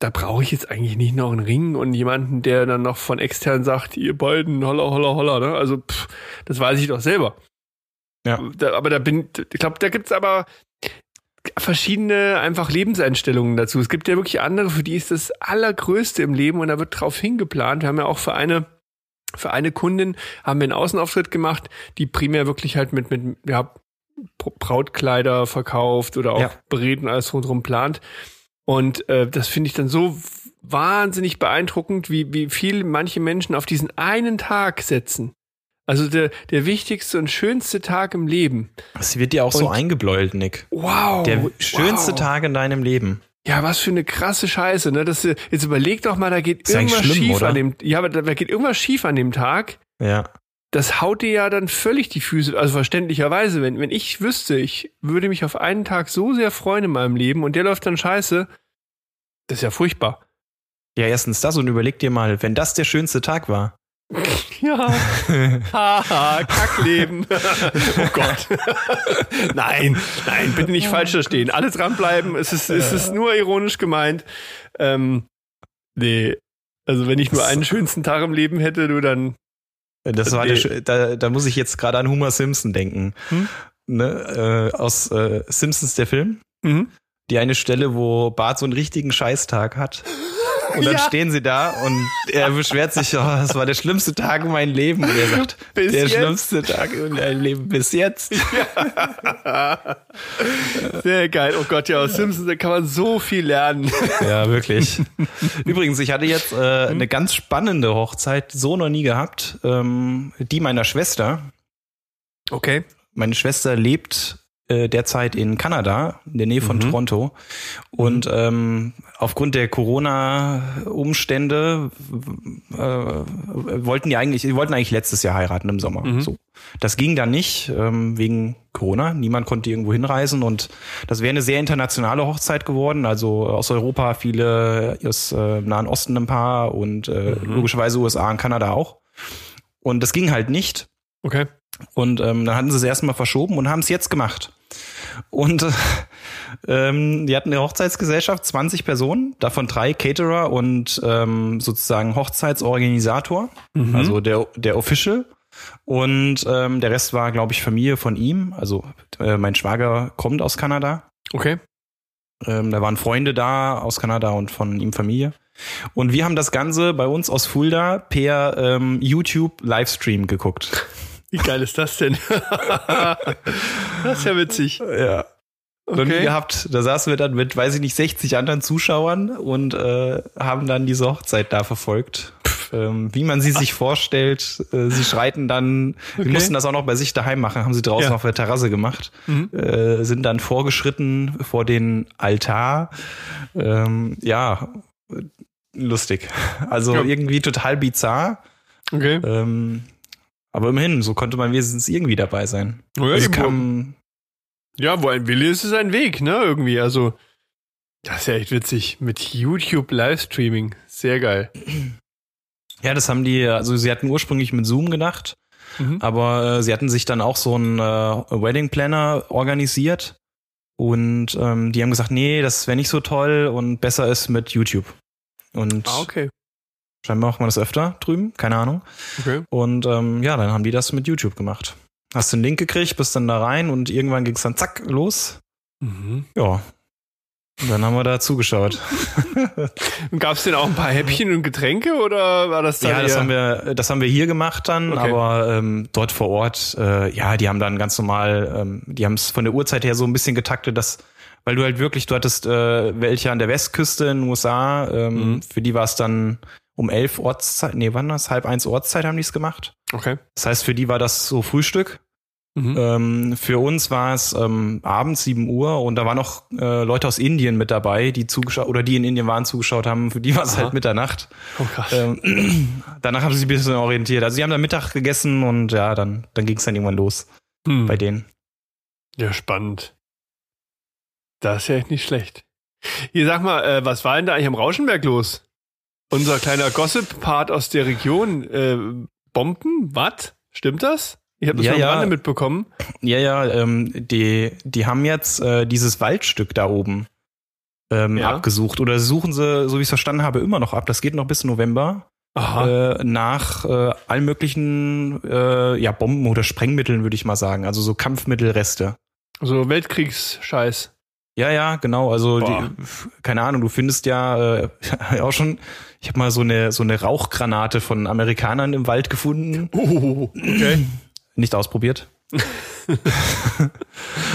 Da brauche ich jetzt eigentlich nicht noch einen Ring und jemanden, der dann noch von extern sagt, ihr beiden, holla, holla, holla, ne? Also, pff, das weiß ich doch selber. Ja. Da, aber da bin, ich glaube, da gibt's aber verschiedene einfach Lebenseinstellungen dazu. Es gibt ja wirklich andere, für die ist das Allergrößte im Leben und da wird drauf hingeplant. Wir haben ja auch für eine für eine Kundin haben wir einen Außenauftritt gemacht, die primär wirklich halt mit, mit ja, Brautkleider verkauft oder auch Ja. berät und alles rundherum plant. Und äh, das finde ich dann so wahnsinnig beeindruckend, wie, wie viel manche Menschen auf diesen einen Tag setzen. Also der, der wichtigste und schönste Tag im Leben. Es wird dir auch so Und- eingebläut, Nick. Wow. Der schönste wow. Tag in deinem Leben. Ja, was für eine krasse Scheiße, ne? Das, äh, jetzt überleg doch mal, da geht Ist irgendwas schlimm, schief oder? an dem, ja, aber da da geht irgendwas schief an dem Tag. Ja. Das haut dir ja dann völlig die Füße, also verständlicherweise, wenn, wenn ich wüsste, ich würde mich auf einen Tag so sehr freuen in meinem Leben und der läuft dann scheiße, das ist ja furchtbar. Ja, erstens das und überleg dir mal, wenn das der schönste Tag war. Ja. Haha, Kackleben. oh Gott. nein, nein, bitte nicht falsch verstehen. Alle dranbleiben, es ist, es ist nur ironisch gemeint. Ähm, nee. Also wenn ich nur einen schönsten Tag im Leben hätte, du dann. Das war Nee. der, schö- da, da muss ich jetzt gerade an Homer Simpson denken. Hm? Ne, äh, aus äh, Simpsons der Film. Mhm. Die eine Stelle, wo Bart so einen richtigen Scheißtag hat. Und dann Ja. stehen sie da und er beschwert sich, oh, das war der schlimmste Tag in meinem Leben. Und er sagt, Bis der jetzt. schlimmste Tag in deinem Leben bis jetzt. Sehr geil. Oh Gott, ja, aus Simpsons, da kann man so viel lernen. Ja, wirklich. Übrigens, ich hatte jetzt äh, eine ganz spannende Hochzeit, so noch nie gehabt. Ähm, die meiner Schwester. Okay. Meine Schwester lebt äh, derzeit in Kanada, in der Nähe von Mhm. Toronto. Und ähm, aufgrund der Corona-Umstände äh, wollten die eigentlich, die wollten eigentlich letztes Jahr heiraten im Sommer. Mhm. So. Das ging dann nicht, ähm, wegen Corona. Niemand konnte irgendwo hinreisen und das wäre eine sehr internationale Hochzeit geworden. Also aus Europa viele, aus äh, Nahen Osten ein paar und äh, Mhm. logischerweise USA und Kanada auch. Und das ging halt nicht. Okay. Und ähm, dann hatten sie es erstmal verschoben und haben es jetzt gemacht. Und äh, ähm, die hatten eine Hochzeitsgesellschaft, 20 Personen, davon drei Caterer und ähm, sozusagen Hochzeitsorganisator, Mhm. also der, der Official. Und ähm, der Rest war, glaube ich, Familie von ihm. Also äh, mein Schwager kommt aus Kanada. Okay. Ähm, da waren Freunde da aus Kanada und von ihm Familie. Und wir haben das Ganze bei uns aus Fulda per ähm, YouTube Livestream geguckt. Wie geil ist das denn? das ist ja witzig. Ja. Okay. gehabt. Da saßen wir dann mit, weiß ich nicht, 60 anderen Zuschauern und äh, haben dann diese Hochzeit da verfolgt. Ähm, wie man sie sich vorstellt. Äh, sie schreiten dann, Okay. mussten das auch noch bei sich daheim machen, haben sie draußen Ja. auf der Terrasse gemacht, Mhm. äh, sind dann vorgeschritten vor den Altar. Ähm, ja, lustig. Also Ja. irgendwie total bizarr. Okay. Ähm, aber immerhin, so konnte man wenigstens irgendwie dabei sein. Oh ja, Also kam, Ja, wo ein Wille ist, ist ein Weg, ne? Irgendwie. Also, das ist ja echt witzig. Mit YouTube Livestreaming. Sehr geil. Ja, das haben die, also sie hatten ursprünglich mit Zoom gedacht, Mhm. aber äh, sie hatten sich dann auch so einen äh, Wedding Planner organisiert und ähm, die haben gesagt, nee, das wäre nicht so toll und besser ist mit YouTube. Und Ah, okay. Scheinbar macht man das öfter drüben, keine Ahnung. Okay. Und ähm, ja, dann haben die das mit YouTube gemacht. Hast du einen Link gekriegt, bist dann da rein und irgendwann ging es dann zack los. Mhm. Ja. Und dann haben wir da zugeschaut. Gab es denn auch ein paar Häppchen und Getränke oder war das dann Ja, das eher- haben wir, das haben wir hier gemacht dann, Okay. aber ähm, dort vor Ort, äh, ja, die haben dann ganz normal, ähm, die haben es von der Uhrzeit her so ein bisschen getaktet, dass, weil du halt wirklich, du hattest äh, welche an der Westküste in den USA, ähm, Mhm. für die war es dann um elf Ortszeit, nee, wann das? Halb eins Ortszeit haben die es gemacht. Okay. Das heißt, für die war das so Frühstück. Mhm. Ähm, für uns war es ähm, abends 7 Uhr und da waren noch äh, Leute aus Indien mit dabei, die zugeschaut oder die in Indien waren, zugeschaut haben. Für die war es halt Mitternacht. Oh krass. Ähm, danach haben sie sich ein bisschen orientiert. Also sie haben dann Mittag gegessen und ja, dann, dann ging es dann irgendwann los hm. bei denen. Ja, spannend. Das ist ja echt nicht schlecht. Hier sag mal, äh, was war denn da eigentlich am Rauschenberg los? Unser kleiner Gossip-Part aus der Region. Äh, Bomben? Was? Stimmt das? Ich habe das ja, ja. mitbekommen. Ja, ja, ähm, die, die haben jetzt äh, dieses Waldstück da oben ähm, ja. abgesucht. Oder suchen sie, so wie ich es verstanden habe, immer noch ab. Das geht noch bis November. Äh, nach äh, allen möglichen äh, ja, Bomben oder Sprengmitteln, würde ich mal sagen. Also so Kampfmittelreste. So Weltkriegsscheiß. Ja, ja, genau. Also die, keine Ahnung, du findest ja äh, auch schon. Ich habe mal so eine so eine Rauchgranate von Amerikanern im Wald gefunden. Oh, okay. Nicht ausprobiert.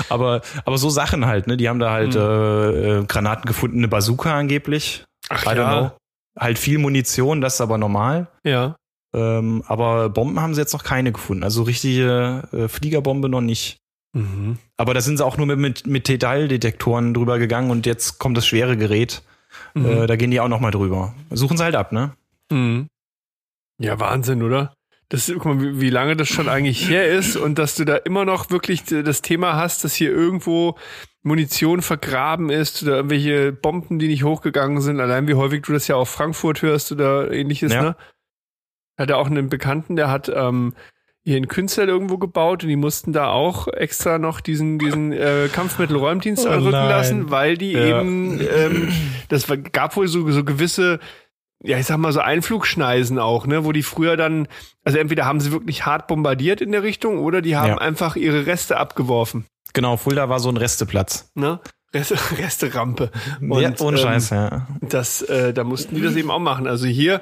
aber aber so Sachen halt, ne? Die haben da halt mhm. äh, Granaten gefunden, eine Bazooka angeblich. Ach I ja. Halt viel Munition, das ist aber normal. Ja. Ähm, aber Bomben haben sie jetzt noch keine gefunden. Also richtige äh, Fliegerbombe noch nicht. Mhm. Aber da sind sie auch nur mit, mit, mit Detaildetektoren drüber gegangen und jetzt kommt das schwere Gerät. Mhm. Äh, da gehen die auch noch mal drüber. Suchen sie halt ab, ne? Mhm. Ja, Wahnsinn, oder? Das, guck mal, wie, wie lange das schon eigentlich her ist und dass du da immer noch wirklich das Thema hast, dass hier irgendwo Munition vergraben ist oder irgendwelche Bomben, die nicht hochgegangen sind. Allein wie häufig du das ja auf Frankfurt hörst oder ähnliches, ja. ne? Hat er auch einen Bekannten, der hat ähm, hier in Künstler irgendwo gebaut und die mussten da auch extra noch diesen, diesen äh, Kampfmittelräumdienst oh anrücken lassen, weil die ja. eben, ähm, das gab wohl so, so gewisse, ja, ich sag mal so Einflugschneisen auch, ne, wo die früher dann, also entweder haben sie wirklich hart bombardiert in der Richtung oder die haben ja. einfach ihre Reste abgeworfen. Genau, Fulda war so ein Resteplatz. Ne? Reste, Resterampe. Und, ja, ohne Scheiß, ähm, ja. Das, äh, da mussten die das eben auch machen. Also hier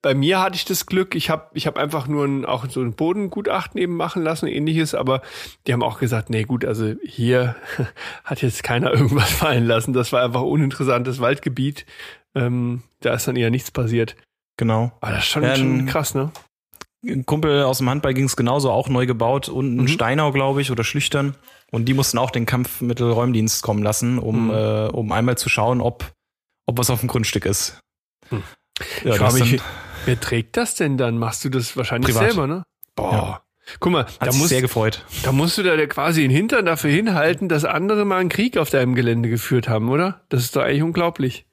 bei mir hatte ich das Glück, ich habe ich hab einfach nur ein, auch so ein Bodengutachten eben machen lassen, ähnliches, aber die haben auch gesagt, nee gut, also hier hat jetzt keiner irgendwas fallen lassen. Das war einfach uninteressantes Waldgebiet. Ähm, da ist dann eher nichts passiert. Genau. Aber das ist schon, ähm, schon krass, ne? Ein Kumpel aus dem Handball ging es genauso, auch neu gebaut, unten mhm. Steinau, glaube ich, oder Schlüchtern. Und die mussten auch den Kampfmittelräumdienst kommen lassen, um, mhm. äh, um einmal zu schauen, ob, ob was auf dem Grundstück ist. Mhm. Ja, ich frage mich, Wer trägt das denn dann? Machst du das wahrscheinlich Privat. selber, ne? Boah. Ja. Guck mal, Hat da musst, sehr gefreut. Da musst du da quasi den Hintern dafür hinhalten, dass andere mal einen Krieg auf deinem Gelände geführt haben, oder? Das ist doch eigentlich unglaublich.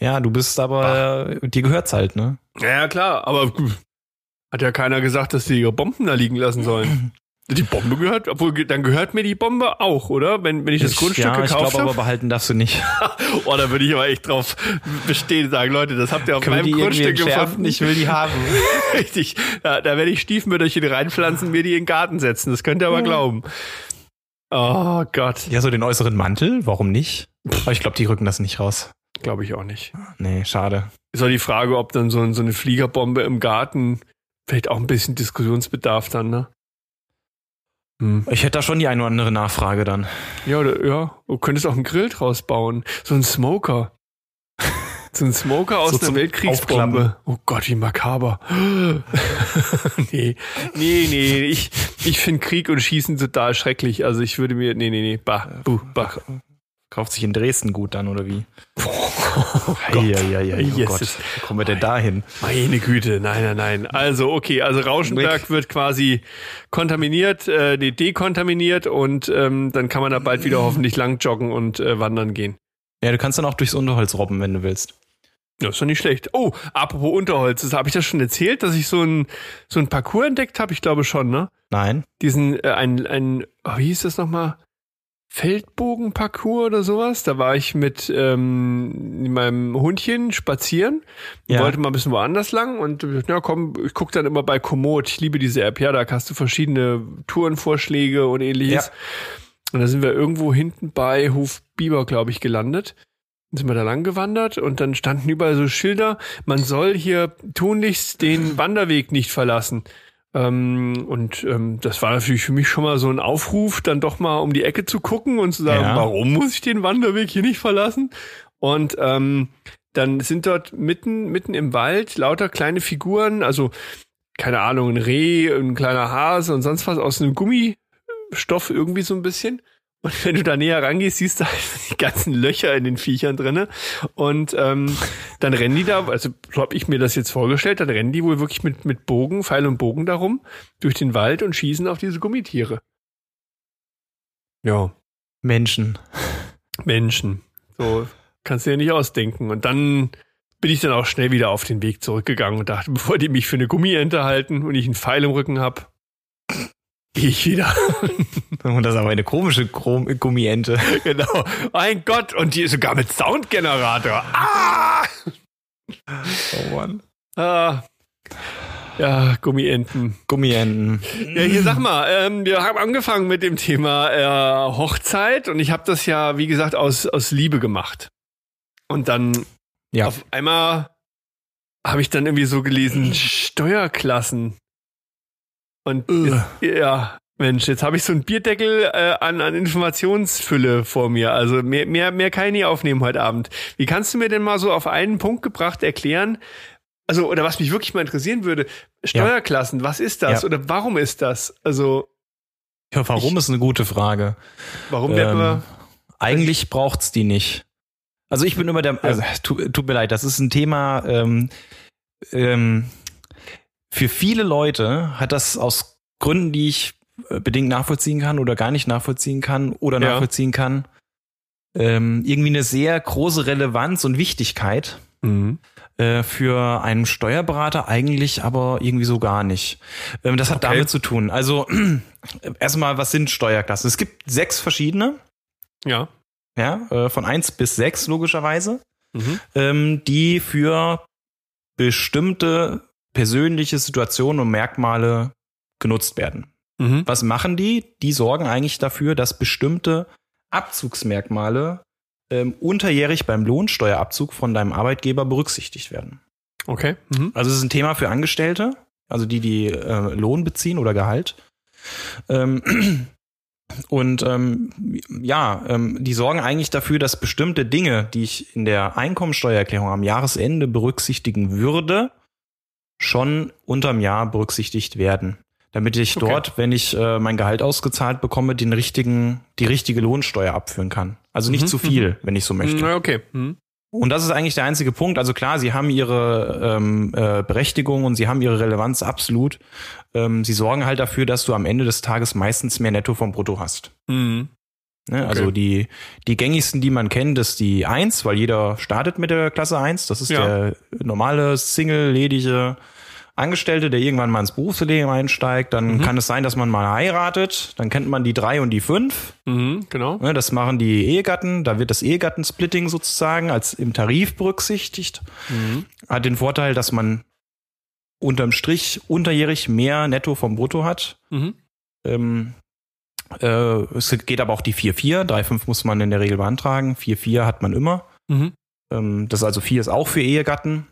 Ja, du bist aber, Ach. dir gehört's halt, ne? Ja, klar, aber hat ja keiner gesagt, dass die ihre Bomben da liegen lassen sollen. Die Bombe gehört, obwohl dann gehört mir die Bombe auch, oder? Wenn, wenn ich das Grundstück ja, gekauft habe. Ich glaube, aber behalten darfst du nicht. oh, da würde ich aber echt drauf bestehen, sagen, Leute, das habt ihr auf Können meinem Grundstück gefunden. Ich will die haben. Richtig. Ja, da werde ich Stiefmütterchen reinpflanzen, mir die in den Garten setzen. Das könnt ihr aber glauben. Oh Gott. Ja, so den äußeren Mantel, warum nicht? Aber ich glaube, die rücken das nicht raus. Glaube ich auch nicht. Nee, schade. Ist auch die Frage, ob dann so, so eine Fliegerbombe im Garten vielleicht auch ein bisschen Diskussionsbedarf dann, ne? Hm. Ich hätte da schon die eine oder andere Nachfrage dann. Ja, oder, ja. Du könntest auch einen Grill draus bauen. So ein Smoker. So ein Smoker aus so einer Weltkriegsbombe. Oh Gott, wie makaber. nee, nee, nee. Ich, ich finde Krieg und Schießen total schrecklich. Also ich würde mir, nee, nee, nee, bah, buh, bah. Kauft sich in Dresden gut dann, oder wie? Oh, Gott. Ja, ja, ja, oh Gott. Wo kommen wir denn dahin? Meine Güte, nein, nein, nein. Also, okay, also Rauschenberg Weg. wird quasi kontaminiert, äh, dekontaminiert und ähm, dann kann man da bald wieder hoffentlich lang joggen und äh, wandern gehen. Ja, du kannst dann auch durchs Unterholz robben, wenn du willst. Ja, ist doch nicht schlecht. Oh, apropos Unterholz, habe ich das schon erzählt, dass ich so ein so ein Parcours entdeckt habe? Ich glaube schon, ne? Nein. Diesen äh, ein ein oh, wie hieß das nochmal? Feldbogenparcours oder sowas. Da war ich mit ähm, meinem Hundchen spazieren, ja. wollte mal ein bisschen woanders lang und ja komm, ich guck dann immer bei Komoot. Ich liebe diese App. Ja, da hast du verschiedene Tourenvorschläge und ähnliches. Ja. Und da sind wir irgendwo hinten bei Hof Biber, glaube ich, gelandet. Dann sind wir da lang gewandert und dann standen überall so Schilder, man soll hier tunlichst den Wanderweg nicht verlassen. Ähm, und ähm, das war natürlich für mich schon mal so ein Aufruf, dann doch mal um die Ecke zu gucken und zu sagen, ja. warum muss ich den Wanderweg hier nicht verlassen? Und ähm, dann sind dort mitten, mitten im Wald lauter kleine Figuren, also keine Ahnung, ein Reh, ein kleiner Hase und sonst was aus einem Gummi Stoff irgendwie so ein bisschen. Und wenn du da näher rangehst, siehst du halt die ganzen Löcher in den Viechern drinne. Und ähm, dann rennen die da, also so habe ich mir das jetzt vorgestellt, dann rennen die wohl wirklich mit, mit Bogen, Pfeil und Bogen darum, durch den Wald und schießen auf diese Gummitiere. Ja. Menschen. Menschen. So kannst du dir nicht ausdenken. Und dann bin ich dann auch schnell wieder auf den Weg zurückgegangen und dachte, bevor die mich für eine Gummiente halten und ich einen Pfeil im Rücken hab, gehe ich wieder. Und das ist aber eine komische Gummiente. genau. Mein Gott, und die ist sogar mit Soundgenerator. Ah! Oh Mann. ah. Ja, Gummienten. Gummienten. Ja, hier sag mal, ähm, wir haben angefangen mit dem Thema äh, Hochzeit und ich habe das ja, wie gesagt, aus, aus Liebe gemacht. Und dann Ja. auf einmal habe ich dann irgendwie so gelesen, Steuerklassen. Und Ugh. jetzt, ja, Mensch, jetzt habe ich so einen Bierdeckel äh, an, an Informationsfülle vor mir. Also mehr, mehr, mehr kann ich nie aufnehmen heute Abend. Wie kannst du mir denn mal so auf einen Punkt gebracht erklären, also, oder was mich wirklich mal interessieren würde, Steuerklassen, was ist das? Ja. Oder warum ist das? Also, Ja, warum ist eine gute Frage. warum werden wir. Ähm, eigentlich braucht's die nicht. Also ich bin immer der, also tut, tut mir leid, das ist ein Thema, ähm, ähm, für viele Leute hat das aus Gründen, die ich äh, bedingt nachvollziehen kann oder gar nicht nachvollziehen kann oder Ja. nachvollziehen kann, ähm, irgendwie eine sehr große Relevanz und Wichtigkeit Mhm. äh, für einen Steuerberater eigentlich aber irgendwie so gar nicht. Ähm, das hat Okay. damit zu tun. Also erstmal, was sind Steuerklassen? Es gibt sechs verschiedene, Ja. ja, äh, von eins bis sechs logischerweise, Mhm. ähm, die für bestimmte persönliche Situationen und Merkmale genutzt werden. Mhm. Was machen die? Die sorgen eigentlich dafür, dass bestimmte Abzugsmerkmale ähm, unterjährig beim Lohnsteuerabzug von deinem Arbeitgeber berücksichtigt werden. Okay. Mhm. Also es ist ein Thema für Angestellte, also die, die äh, Lohn beziehen oder Gehalt. Ähm, und ähm, ja, ähm, die sorgen eigentlich dafür, dass bestimmte Dinge, die ich in der Einkommensteuererklärung am Jahresende berücksichtigen würde, schon unterm Jahr berücksichtigt werden. Damit ich Okay. dort, wenn ich äh, mein Gehalt ausgezahlt bekomme, den richtigen, die richtige Lohnsteuer abführen kann. Also nicht Mhm, zu viel, wenn ich so möchte. Na, okay. Mhm. Und das ist eigentlich der einzige Punkt. Also klar, sie haben ihre ähm, äh, Berechtigung und sie haben ihre Relevanz absolut. Ähm, sie sorgen halt dafür, dass du am Ende des Tages meistens mehr Netto vom Brutto hast. Mhm. Ne? Also die, die gängigsten, die man kennt, ist die 1, weil jeder startet mit der Klasse 1. Das ist Ja. der normale, single, ledige Angestellte, der irgendwann mal ins Berufsleben einsteigt. Dann Mhm. kann es sein, dass man mal heiratet. Dann kennt man die 3 und die 5. Mhm. Genau. Ne, das machen die Ehegatten. Da wird das Ehegattensplitting sozusagen als im Tarif berücksichtigt. Mhm. Hat den Vorteil, dass man unterm Strich unterjährig mehr Netto vom Brutto hat. Mhm. Ähm, äh, es geht aber auch die 4-4. 3-5 muss man in der Regel beantragen. 4-4 hat man immer. Mhm. Ähm, das ist also 4 ist auch für Ehegatten.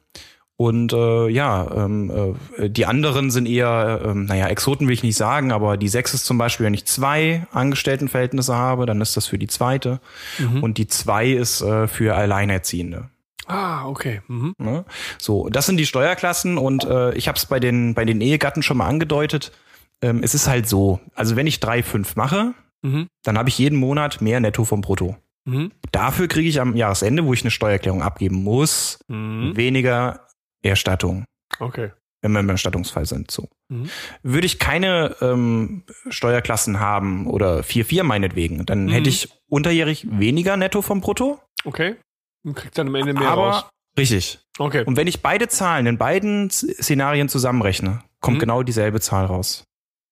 Und äh, ja, ähm, äh, die anderen sind eher, ähm, naja, Exoten will ich nicht sagen, aber die 6 ist zum Beispiel, wenn ich zwei Angestelltenverhältnisse habe, dann ist das für die zweite. Mhm. Und die 2 ist äh, für Alleinerziehende. Ah, okay. Mhm. Ne? So, das sind die Steuerklassen und äh, ich habe es bei den bei den Ehegatten schon mal angedeutet. Ähm, es ist halt so, also wenn ich 3,5 mache, Mhm. dann habe ich jeden Monat mehr Netto vom Brutto. Mhm. Dafür kriege ich am Jahresende, wo ich eine Steuererklärung abgeben muss, Mhm. weniger Erstattung, Okay. wenn wir im Erstattungsfall sind. So. Mhm. Würde ich keine ähm, Steuerklassen haben oder 4,4 meinetwegen, dann Mhm. hätte ich unterjährig weniger Netto vom Brutto. Okay. Und kriegt dann am Ende mehr aber raus. richtig. Okay. Und wenn ich beide Zahlen in beiden Szenarien zusammenrechne, kommt Mhm. genau dieselbe Zahl raus.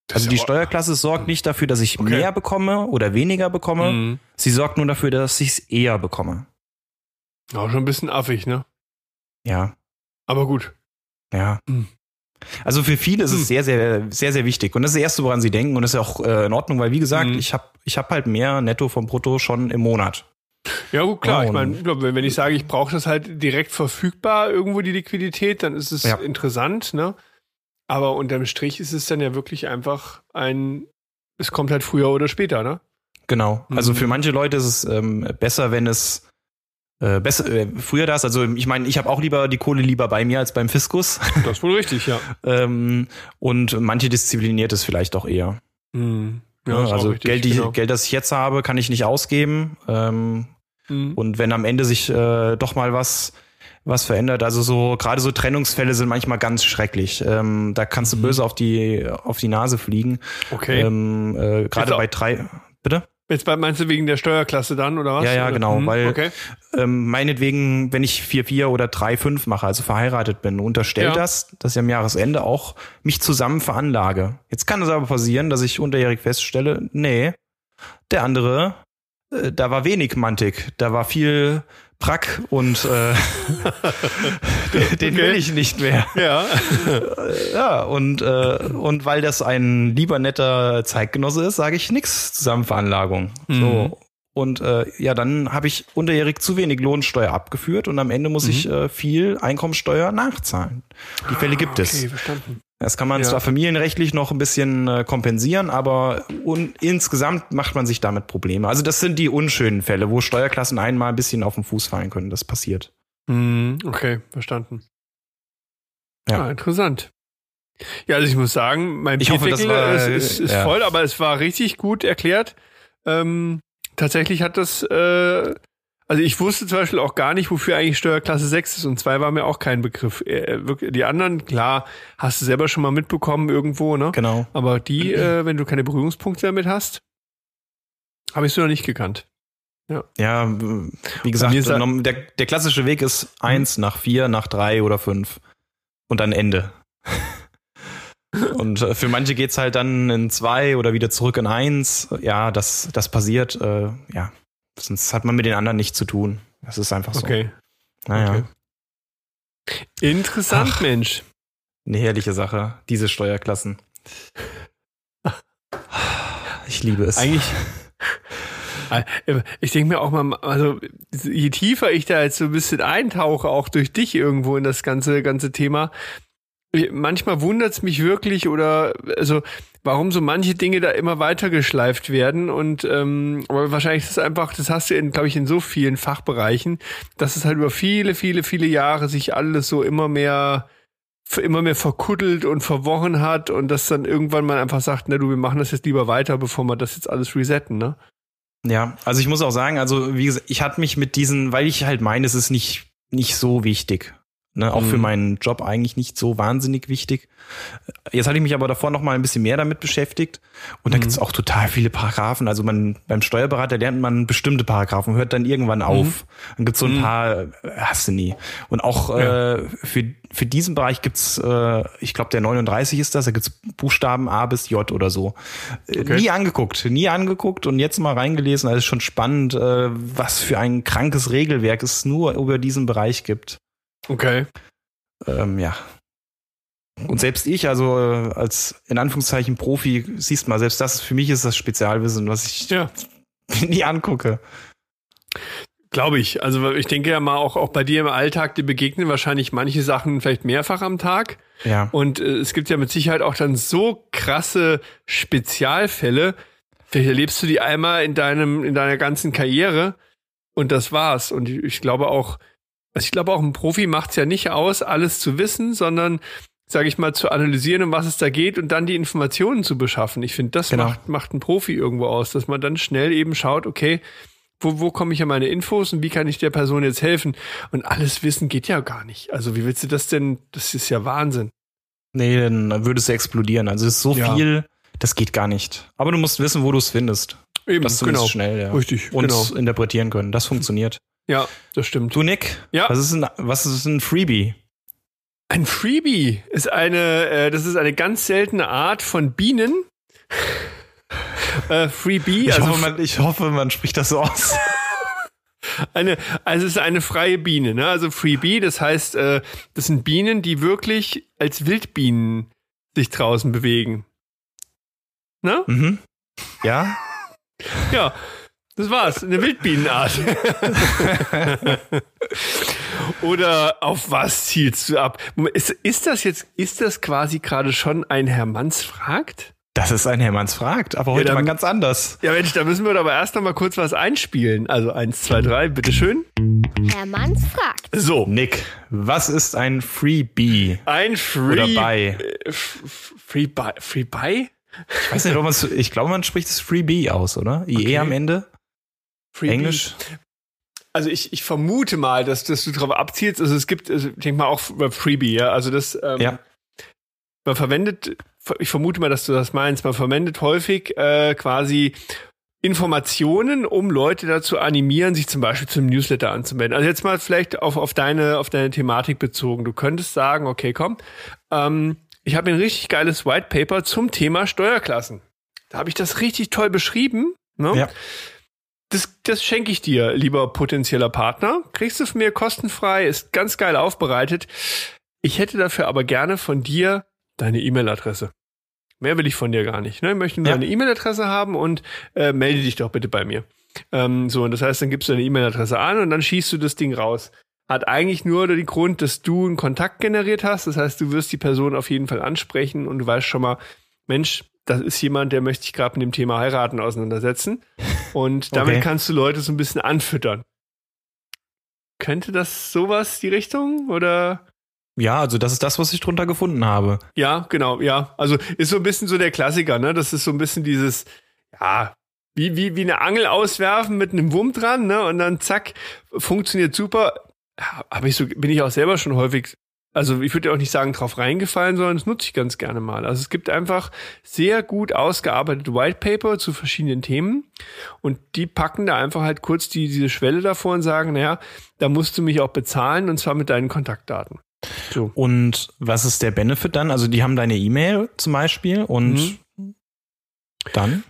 Das Also die Steuerklasse sorgt nicht dafür, dass ich Okay. mehr bekomme oder weniger bekomme. Mhm. Sie sorgt nur dafür, dass ich es eher bekomme. Auch schon ein bisschen affig, ne? Ja, Aber gut. ja. Mhm. Also für viele ist Mhm. es sehr, sehr, sehr, sehr wichtig. Und das ist das Erste, woran sie denken. Und das ist ja auch äh, in Ordnung, weil wie gesagt, Mhm. ich habe ich hab halt mehr Netto vom Brutto schon im Monat. Ja, gut, klar. Ja, ich meine, wenn ich sage, ich brauche das halt direkt verfügbar, irgendwo die Liquidität, dann ist es Ja. interessant, ne? Aber unterm Strich ist es dann ja wirklich einfach ein, es kommt halt früher oder später, ne? Genau. Also Mhm. für manche Leute ist es ähm, besser, wenn es äh, besser äh, früher das. Also ich meine, ich habe auch lieber die Kohle lieber bei mir als beim Fiskus. Das ist wohl richtig, ja. ähm, und manche diszipliniert es vielleicht auch eher. Mhm. Ja, ist auch also richtig, Geld, die, genau. Geld, das ich jetzt habe, kann ich nicht ausgeben. Ähm, Mhm. Und wenn am Ende sich äh, doch mal was was verändert, also so gerade so Trennungsfälle sind manchmal ganz schrecklich. Ähm, da kannst du böse auf die auf die Nase fliegen. Mhm. Okay. Ähm, äh, gerade bei drei. Bitte? Jetzt meinst du wegen der Steuerklasse dann, oder was? Ja, ja, genau, Mhm, weil Okay. ähm, meinetwegen, wenn ich 4-4 oder 3-5 mache, also verheiratet bin, unterstellt Ja. das, dass ich am Jahresende auch mich zusammen veranlage. Jetzt kann es aber passieren, dass ich unterjährig feststelle, nee, der andere, äh, da war wenig Mantik, da war viel Prack und äh, den, den will ich nicht mehr. Ja. Ja, und, äh, und weil das ein lieber netter Zeitgenosse ist, sage ich nix Zusammenveranlagung. So. Und äh, ja, dann habe ich unterjährig zu wenig Lohnsteuer abgeführt und am Ende muss ich äh, viel Einkommensteuer nachzahlen. Die Fälle gibt es. Okay, verstanden. Das kann man Ja. zwar familienrechtlich noch ein bisschen äh, kompensieren, aber insgesamt macht man sich damit Probleme. Also das sind die unschönen Fälle, wo Steuerklassen einmal ein bisschen auf den Fuß fallen können. Das passiert. Mhm, okay, verstanden. Ja. Ja, interessant. Ja, also ich muss sagen, mein Ich hoffe, das Bierdeckel war, ist, ist, ist ja. voll, aber es war richtig gut erklärt. Ähm, tatsächlich hat das, äh, also ich wusste zum Beispiel auch gar nicht, wofür eigentlich Steuerklasse 6 ist und 2 war mir auch kein Begriff. Äh, die anderen, klar, hast du selber schon mal mitbekommen irgendwo, ne? Genau. Aber die, äh, wenn du keine Berührungspunkte damit hast, habe ich so noch nicht gekannt. Ja, w- wie gesagt, der, der klassische Weg ist eins nach vier, nach drei oder fünf und dann Ende. und äh, für manche geht's halt dann in zwei oder wieder zurück in eins. Ja, das, das passiert. Äh, ja, sonst hat man mit den anderen nichts zu tun. Das ist einfach so. Okay. Naja, okay. Interessant, Ach. Mensch. eine herrliche Sache, diese Steuerklassen. Ich liebe es. Eigentlich. Ich denke mir auch mal, also je tiefer ich da jetzt so ein bisschen eintauche, auch durch dich irgendwo in das ganze, ganze Thema, manchmal wundert es mich wirklich oder also warum so manche Dinge da immer weiter geschleift werden und ähm, aber wahrscheinlich ist es einfach, das hast du in, glaube ich, in so vielen Fachbereichen, dass es halt über viele, viele, viele Jahre sich alles so immer mehr immer mehr verkuddelt und verworren hat und dass dann irgendwann man einfach sagt, na du, wir machen das jetzt lieber weiter, bevor wir das jetzt alles resetten, ne? Ja, also ich muss auch sagen, also wie gesagt, ich hatte mich mit diesen, weil ich halt meine, es ist nicht, nicht so wichtig. Ne, auch für Mhm. meinen Job eigentlich nicht so wahnsinnig wichtig. Jetzt hatte ich mich aber davor noch mal ein bisschen mehr damit beschäftigt. Und da Mhm. gibt's auch total viele Paragraphen. Also man beim Steuerberater lernt man bestimmte Paragraphen, hört dann irgendwann auf. Dann gibt's so ein Mhm. paar, äh, hast du nie. Und auch Ja. äh, für, für diesen Bereich gibt's, äh, ich glaube der 39 ist das, da gibt's Buchstaben A bis J oder so. Äh, Okay. Nie angeguckt, nie angeguckt und jetzt mal reingelesen. Also ist schon spannend, äh, was für ein krankes Regelwerk es nur über diesen Bereich gibt. Okay. Ähm, ja. Und selbst ich, also äh, als in Anführungszeichen Profi, siehst mal, selbst das für mich ist das Spezialwissen, was ich Ja. nie angucke. Glaube ich. Also ich denke ja mal auch, auch bei dir im Alltag, dir begegnen wahrscheinlich manche Sachen vielleicht mehrfach am Tag. Ja. Und äh, es gibt ja mit Sicherheit auch dann so krasse Spezialfälle. Vielleicht erlebst du die einmal in deinem, in deiner ganzen Karriere und das war's. Und ich, ich glaube auch, also ich glaube auch, ein Profi macht's ja nicht aus, alles zu wissen, sondern sage ich mal, zu analysieren, um was es da geht und dann die Informationen zu beschaffen. Ich finde, das Genau. macht, macht ein Profi irgendwo aus, dass man dann schnell eben schaut, okay, wo, wo komme ich an meine Infos und wie kann ich der Person jetzt helfen? Und alles wissen geht ja gar nicht. Also wie willst du das denn? Das ist ja Wahnsinn. Nee, dann würdest du explodieren. Also es ist so Ja. viel, das geht gar nicht. Aber du musst wissen, wo du es findest. Eben, Das zumindest genau. schnell, ja. Richtig, Und genau. interpretieren können. Das funktioniert. Ja, das stimmt. Du, Nick, Ja. was ist ein, was ist ein Freebie? Ein Freebie ist eine, äh, das ist eine ganz seltene Art von Bienen. äh, Freebie, Ich, also hoffe, man, ich hoffe, man spricht das so aus. eine, also es ist eine freie Biene, ne? Also Freebie, das heißt, äh, das sind Bienen, die wirklich als Wildbienen sich draußen bewegen. Ne? mhm. Ja? Ja, das war's. Eine Wildbienenart. Oder auf was zielst du ab? Ist, ist das jetzt, ist das quasi gerade schon ein Herr Manns fragt? Das ist ein Hermanns fragt, aber heute dann- mal ganz anders. Ja, Mensch, da müssen wir aber erst noch mal kurz was einspielen. Also eins, zwei, drei, bitteschön. Hermanns fragt. So. Nick, was ist ein Freebie? Ein Free. Oder Buy? äh, F- F- Free Buy. Free Buy? Ich weiß nicht, ob man es, ich glaube, man spricht es Freebie aus, oder? IE Okay. am Ende? Freebie. Englisch? Also ich, ich vermute mal, dass, dass du darauf abzielst. Also es gibt, also ich denke mal auch über Freebie, ja. Also das, ähm, Ja. man verwendet, ich vermute mal, dass du das meinst, man verwendet häufig äh, quasi Informationen, um Leute dazu animieren, sich zum Beispiel zum Newsletter anzumelden. Also jetzt mal vielleicht auf, auf deine, auf deine Thematik bezogen. Du könntest sagen, okay, komm, ähm, ich habe ein richtig geiles White Paper zum Thema Steuerklassen. Da habe ich das richtig toll beschrieben. Ne? Ja. Das, das schenke ich dir, lieber potenzieller Partner. Kriegst du von mir kostenfrei, ist ganz geil aufbereitet. Ich hätte dafür aber gerne von dir deine E-Mail-Adresse. Mehr will ich von dir gar nicht. Ne? Ich möchte nur Ja. deine E-Mail-Adresse haben und äh, melde dich doch bitte bei mir. Ähm, so, und das heißt, dann gibst du deine E-Mail-Adresse an und dann schießt du das Ding raus. Hat eigentlich nur den Grund, dass du einen Kontakt generiert hast. Das heißt, du wirst die Person auf jeden Fall ansprechen und du weißt schon mal, Mensch, das ist jemand, der möchte sich gerade mit dem Thema heiraten auseinandersetzen. Und damit Okay. kannst du Leute so ein bisschen anfüttern. Könnte das sowas die Richtung oder? Ja, also das ist das, was ich drunter gefunden habe. Ja, genau, ja. Also ist so ein bisschen so der Klassiker, ne? Das ist so ein bisschen dieses, ja, wie, wie, wie eine Angel auswerfen mit einem Wurm dran, ne? Und dann zack, funktioniert super. Ja, Hab ich so, bin ich auch selber schon häufig, also ich würde ja auch nicht sagen, drauf reingefallen, sondern das nutze ich ganz gerne mal. Also es gibt einfach sehr gut ausgearbeitete White Paper zu verschiedenen Themen und die packen da einfach halt kurz die, diese Schwelle davor und sagen, naja, da musst du mich auch bezahlen und zwar mit deinen Kontaktdaten. So. Und was ist der Benefit dann? Also die haben deine E-Mail zum Beispiel und Mhm. dann?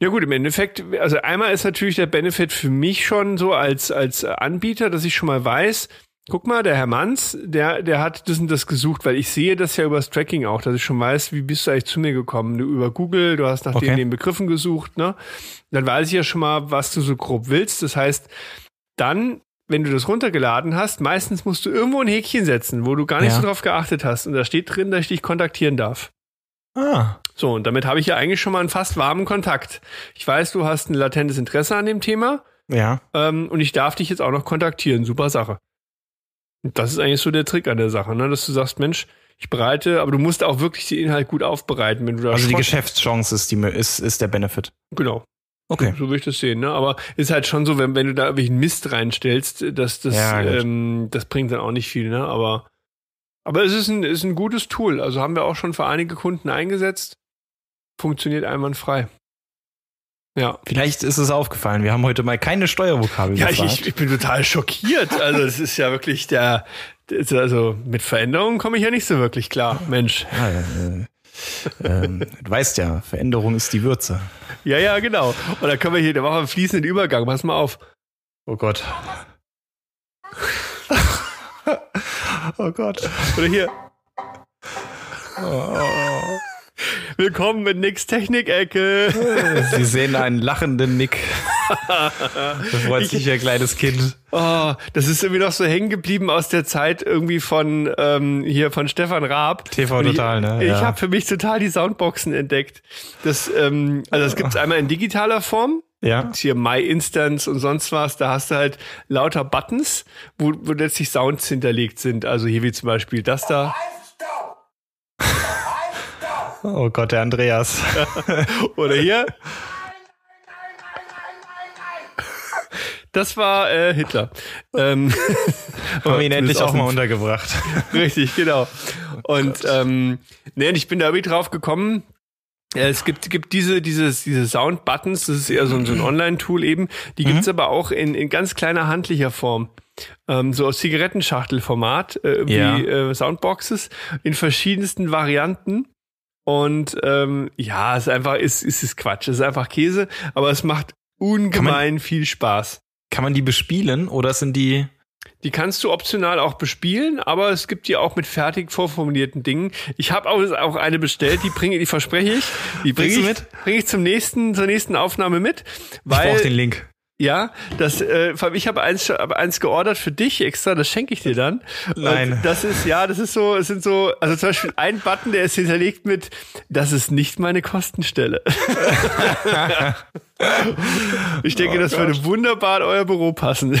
Ja gut, im Endeffekt, also einmal ist natürlich der Benefit für mich schon so als, als Anbieter, dass ich schon mal weiß, guck mal, der Herr Manns, der, der hat das und das gesucht, weil ich sehe das ja übers Tracking auch, dass ich schon weiß, wie bist du eigentlich zu mir gekommen? Du über Google, du hast nach Okay. den, den Begriffen gesucht, ne? Dann weiß ich ja schon mal, was du so grob willst. Das heißt, dann, wenn du das runtergeladen hast, meistens musst du irgendwo ein Häkchen setzen, wo du gar nicht Ja. so drauf geachtet hast. Und da steht drin, dass ich dich kontaktieren darf. Ah, So, und damit habe ich ja eigentlich schon mal einen fast warmen Kontakt. Ich weiß, du hast ein latentes Interesse an dem Thema ja. ähm, und ich darf dich jetzt auch noch kontaktieren. Super Sache. Das ist eigentlich so der Trick an der Sache, ne? dass du sagst, Mensch, ich bereite, aber du musst auch wirklich den Inhalt gut aufbereiten, wenn du da Also die Geschäftschance ist, die, ist, ist der Benefit. Genau. Okay. So würde ich das sehen, ne? Aber ist halt schon so, wenn, wenn du da irgendwelchen Mist reinstellst, dass das, Ja, ähm, das bringt dann auch nicht viel, ne? Aber, aber es ist ein, ist ein gutes Tool. Also haben wir auch schon für einige Kunden eingesetzt. Funktioniert einwandfrei. Ja. Vielleicht ist es aufgefallen. Wir haben heute mal keine Steuervokabel Ja, ich, ich, bin total schockiert. Also, es ist ja wirklich der, also mit Veränderungen komme ich ja nicht so wirklich klar, Mensch. ja, äh, ähm, du weißt ja, Veränderung ist die Würze. Ja, ja, genau. Und da können wir hier, da machen wir einen fließenden Übergang. Pass mal auf. Oh Gott. oh Gott. Oder hier. Oh. Willkommen mit Nix Technik-Ecke. Sie sehen einen lachenden Nick. Da freut sich ihr kleines Kind. Oh, das ist irgendwie noch so hängen geblieben aus der Zeit irgendwie von von hier von Stefan Raab. TV ich, Total, ne? Ich Ja. habe für mich total die Soundboxen entdeckt. Das, ähm, also das gibt's einmal in digitaler Form. Ja. Hier My Instance und sonst was. Da hast du halt lauter Buttons, wo, wo letztlich Sounds hinterlegt sind. Also hier wie zum Beispiel das da. Oh Gott, der Andreas. Oder hier. Das war äh, Hitler. Ähm, Haben wir ihn endlich auch mal untergebracht. Richtig, genau. Und ähm, nee, ich bin da irgendwie drauf gekommen. Ja, es gibt, gibt diese, dieses, diese Sound-Buttons, das ist eher so ein, so ein Online-Tool eben. Die gibt's aber auch in, in ganz kleiner handlicher Form. Ähm, so aus Zigarettenschachtelformat, äh, wie Ja. äh, Soundboxes in verschiedensten Varianten. Und ähm, ja, es ist einfach, es, es ist Quatsch, es ist einfach Käse, aber es macht ungemein viel Spaß. Kann man die bespielen oder sind die. Die kannst du optional auch bespielen, aber es gibt die auch mit fertig vorformulierten Dingen. Ich habe auch, auch eine bestellt, die bringe, die verspreche ich, die bringe ich, mit? bring ich zum nächsten, zur nächsten Aufnahme mit, Ich brauche weil den Link. Ja, das, äh, ich habe eins, hab eins geordert für dich extra, das schenke ich dir dann. Nein. Und das ist ja, das ist so, es sind so, also zum Beispiel ein Button, der ist hinterlegt mit, das ist nicht meine Kostenstelle. ich denke, Oh das würde wunderbar in euer Büro passen.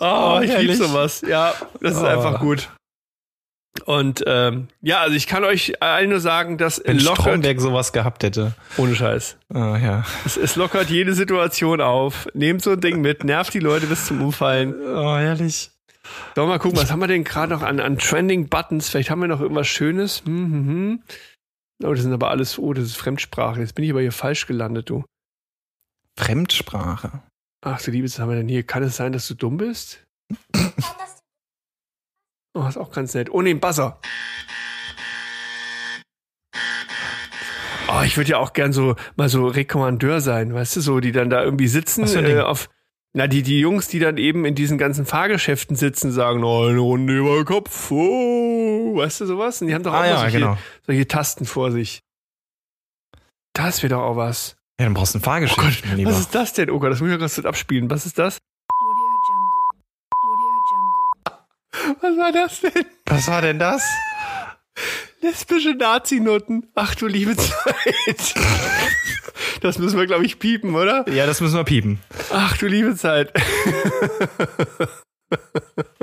oh, ich liebe sowas. Ja, das ist Oh. einfach gut. Und ähm, ja, also ich kann euch allen nur sagen, dass Wenn lockert, Stromberg sowas gehabt hätte. ohne Scheiß. Ah, ja. Es, es lockert jede Situation auf. Nehmt so ein Ding mit, nervt die Leute bis zum Umfallen. Oh, herrlich. Sollen wir mal gucken, was haben wir denn gerade noch an, an Trending Buttons? Vielleicht haben wir noch irgendwas Schönes. Hm, hm, hm. Oh, das sind aber alles, oh, das ist Fremdsprache. Jetzt bin ich aber hier falsch gelandet, du. Fremdsprache. Ach du Liebes, was haben wir denn hier? Kann es sein, dass du dumm bist? Oh, ist auch ganz nett. Oh, nee, ein Buzzer. Oh, ich würde ja auch gern so mal so Rekommandeur sein, weißt du, so, die dann da irgendwie sitzen äh, auf. Na, die, die Jungs, die dann eben in diesen ganzen Fahrgeschäften sitzen, sagen, oh, eine Runde über Kopf, oh, weißt du sowas? Und die haben doch auch Ah ja, solche, genau. solche Tasten vor sich. Das wäre doch auch was. Ja, dann brauchst du ein Fahrgeschäft, mein Lieber. Was ist das denn? Oh Gott, das muss ich ja gerade abspielen. Was ist das? Was war das denn? Was war denn das? Lesbische Nazi-Noten. Ach du liebe Zeit. Das müssen wir, glaube ich, piepen, oder? Ja, das müssen wir piepen. Ach du liebe Zeit.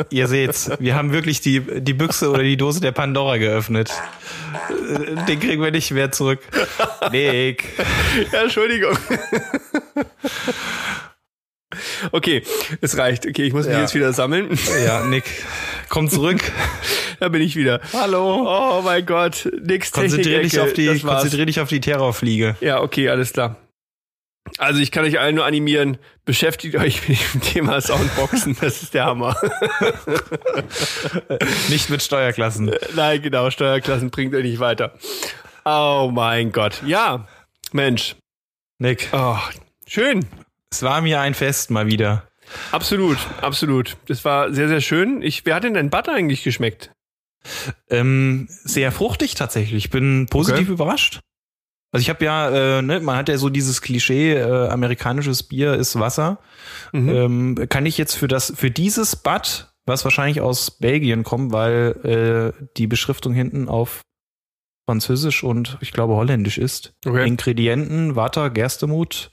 Ihr seht's, wir haben wirklich die, die Büchse oder die Dose der Pandora geöffnet. Den kriegen wir nicht mehr zurück. Nick. Ja, Entschuldigung. Okay, es reicht. Okay, ich muss mich Ja. jetzt wieder sammeln. Ja, Nick, komm zurück. Da bin ich wieder. Hallo. Oh mein Gott, nix Konzentrier dich, auf die, konzentrier dich auf die Terrorfliege. Ja, okay, alles klar. Also ich kann euch allen nur animieren, beschäftigt euch mit dem Thema Soundboxen, das ist der Hammer. Nicht mit Steuerklassen. Nein, genau, Steuerklassen bringt euch nicht weiter. Oh mein Gott. Ja, Mensch. Nick, Oh, schön. Es war mir ein Fest mal wieder. Absolut, absolut. Das war sehr, sehr schön. Ich, wer hat denn dein Butter eigentlich geschmeckt? Ähm, sehr fruchtig tatsächlich. Ich bin positiv Okay. überrascht. Also ich habe ja, äh, ne, man hat ja so dieses Klischee, äh, amerikanisches Bier ist Wasser. Mhm. Ähm, kann ich jetzt für das, für dieses Bad, was wahrscheinlich aus Belgien kommt, weil äh, die Beschriftung hinten auf Französisch und ich glaube Holländisch ist. Okay. Ingredienten, Water, Gerstemut,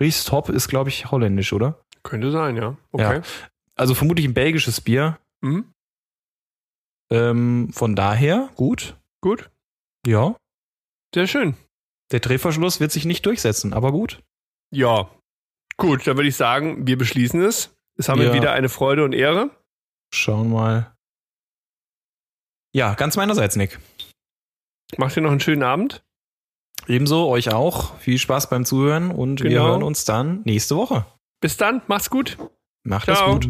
Riest, Hop ist glaube ich Holländisch, oder? Könnte sein, ja. Okay. Also vermutlich ein belgisches Bier. Mhm. Ähm, von daher gut. Gut. Ja. Sehr schön. Der Drehverschluss wird sich nicht durchsetzen, aber gut. Ja. Gut, dann würde ich sagen, wir beschließen es. Es haben wir Ja. wieder eine Freude und Ehre. Schauen mal. Ja, ganz meinerseits, Nick. Macht ihr noch einen schönen Abend. Ebenso euch auch. Viel Spaß beim Zuhören und genau. wir hören uns dann nächste Woche. Bis dann, macht's gut. Macht es gut.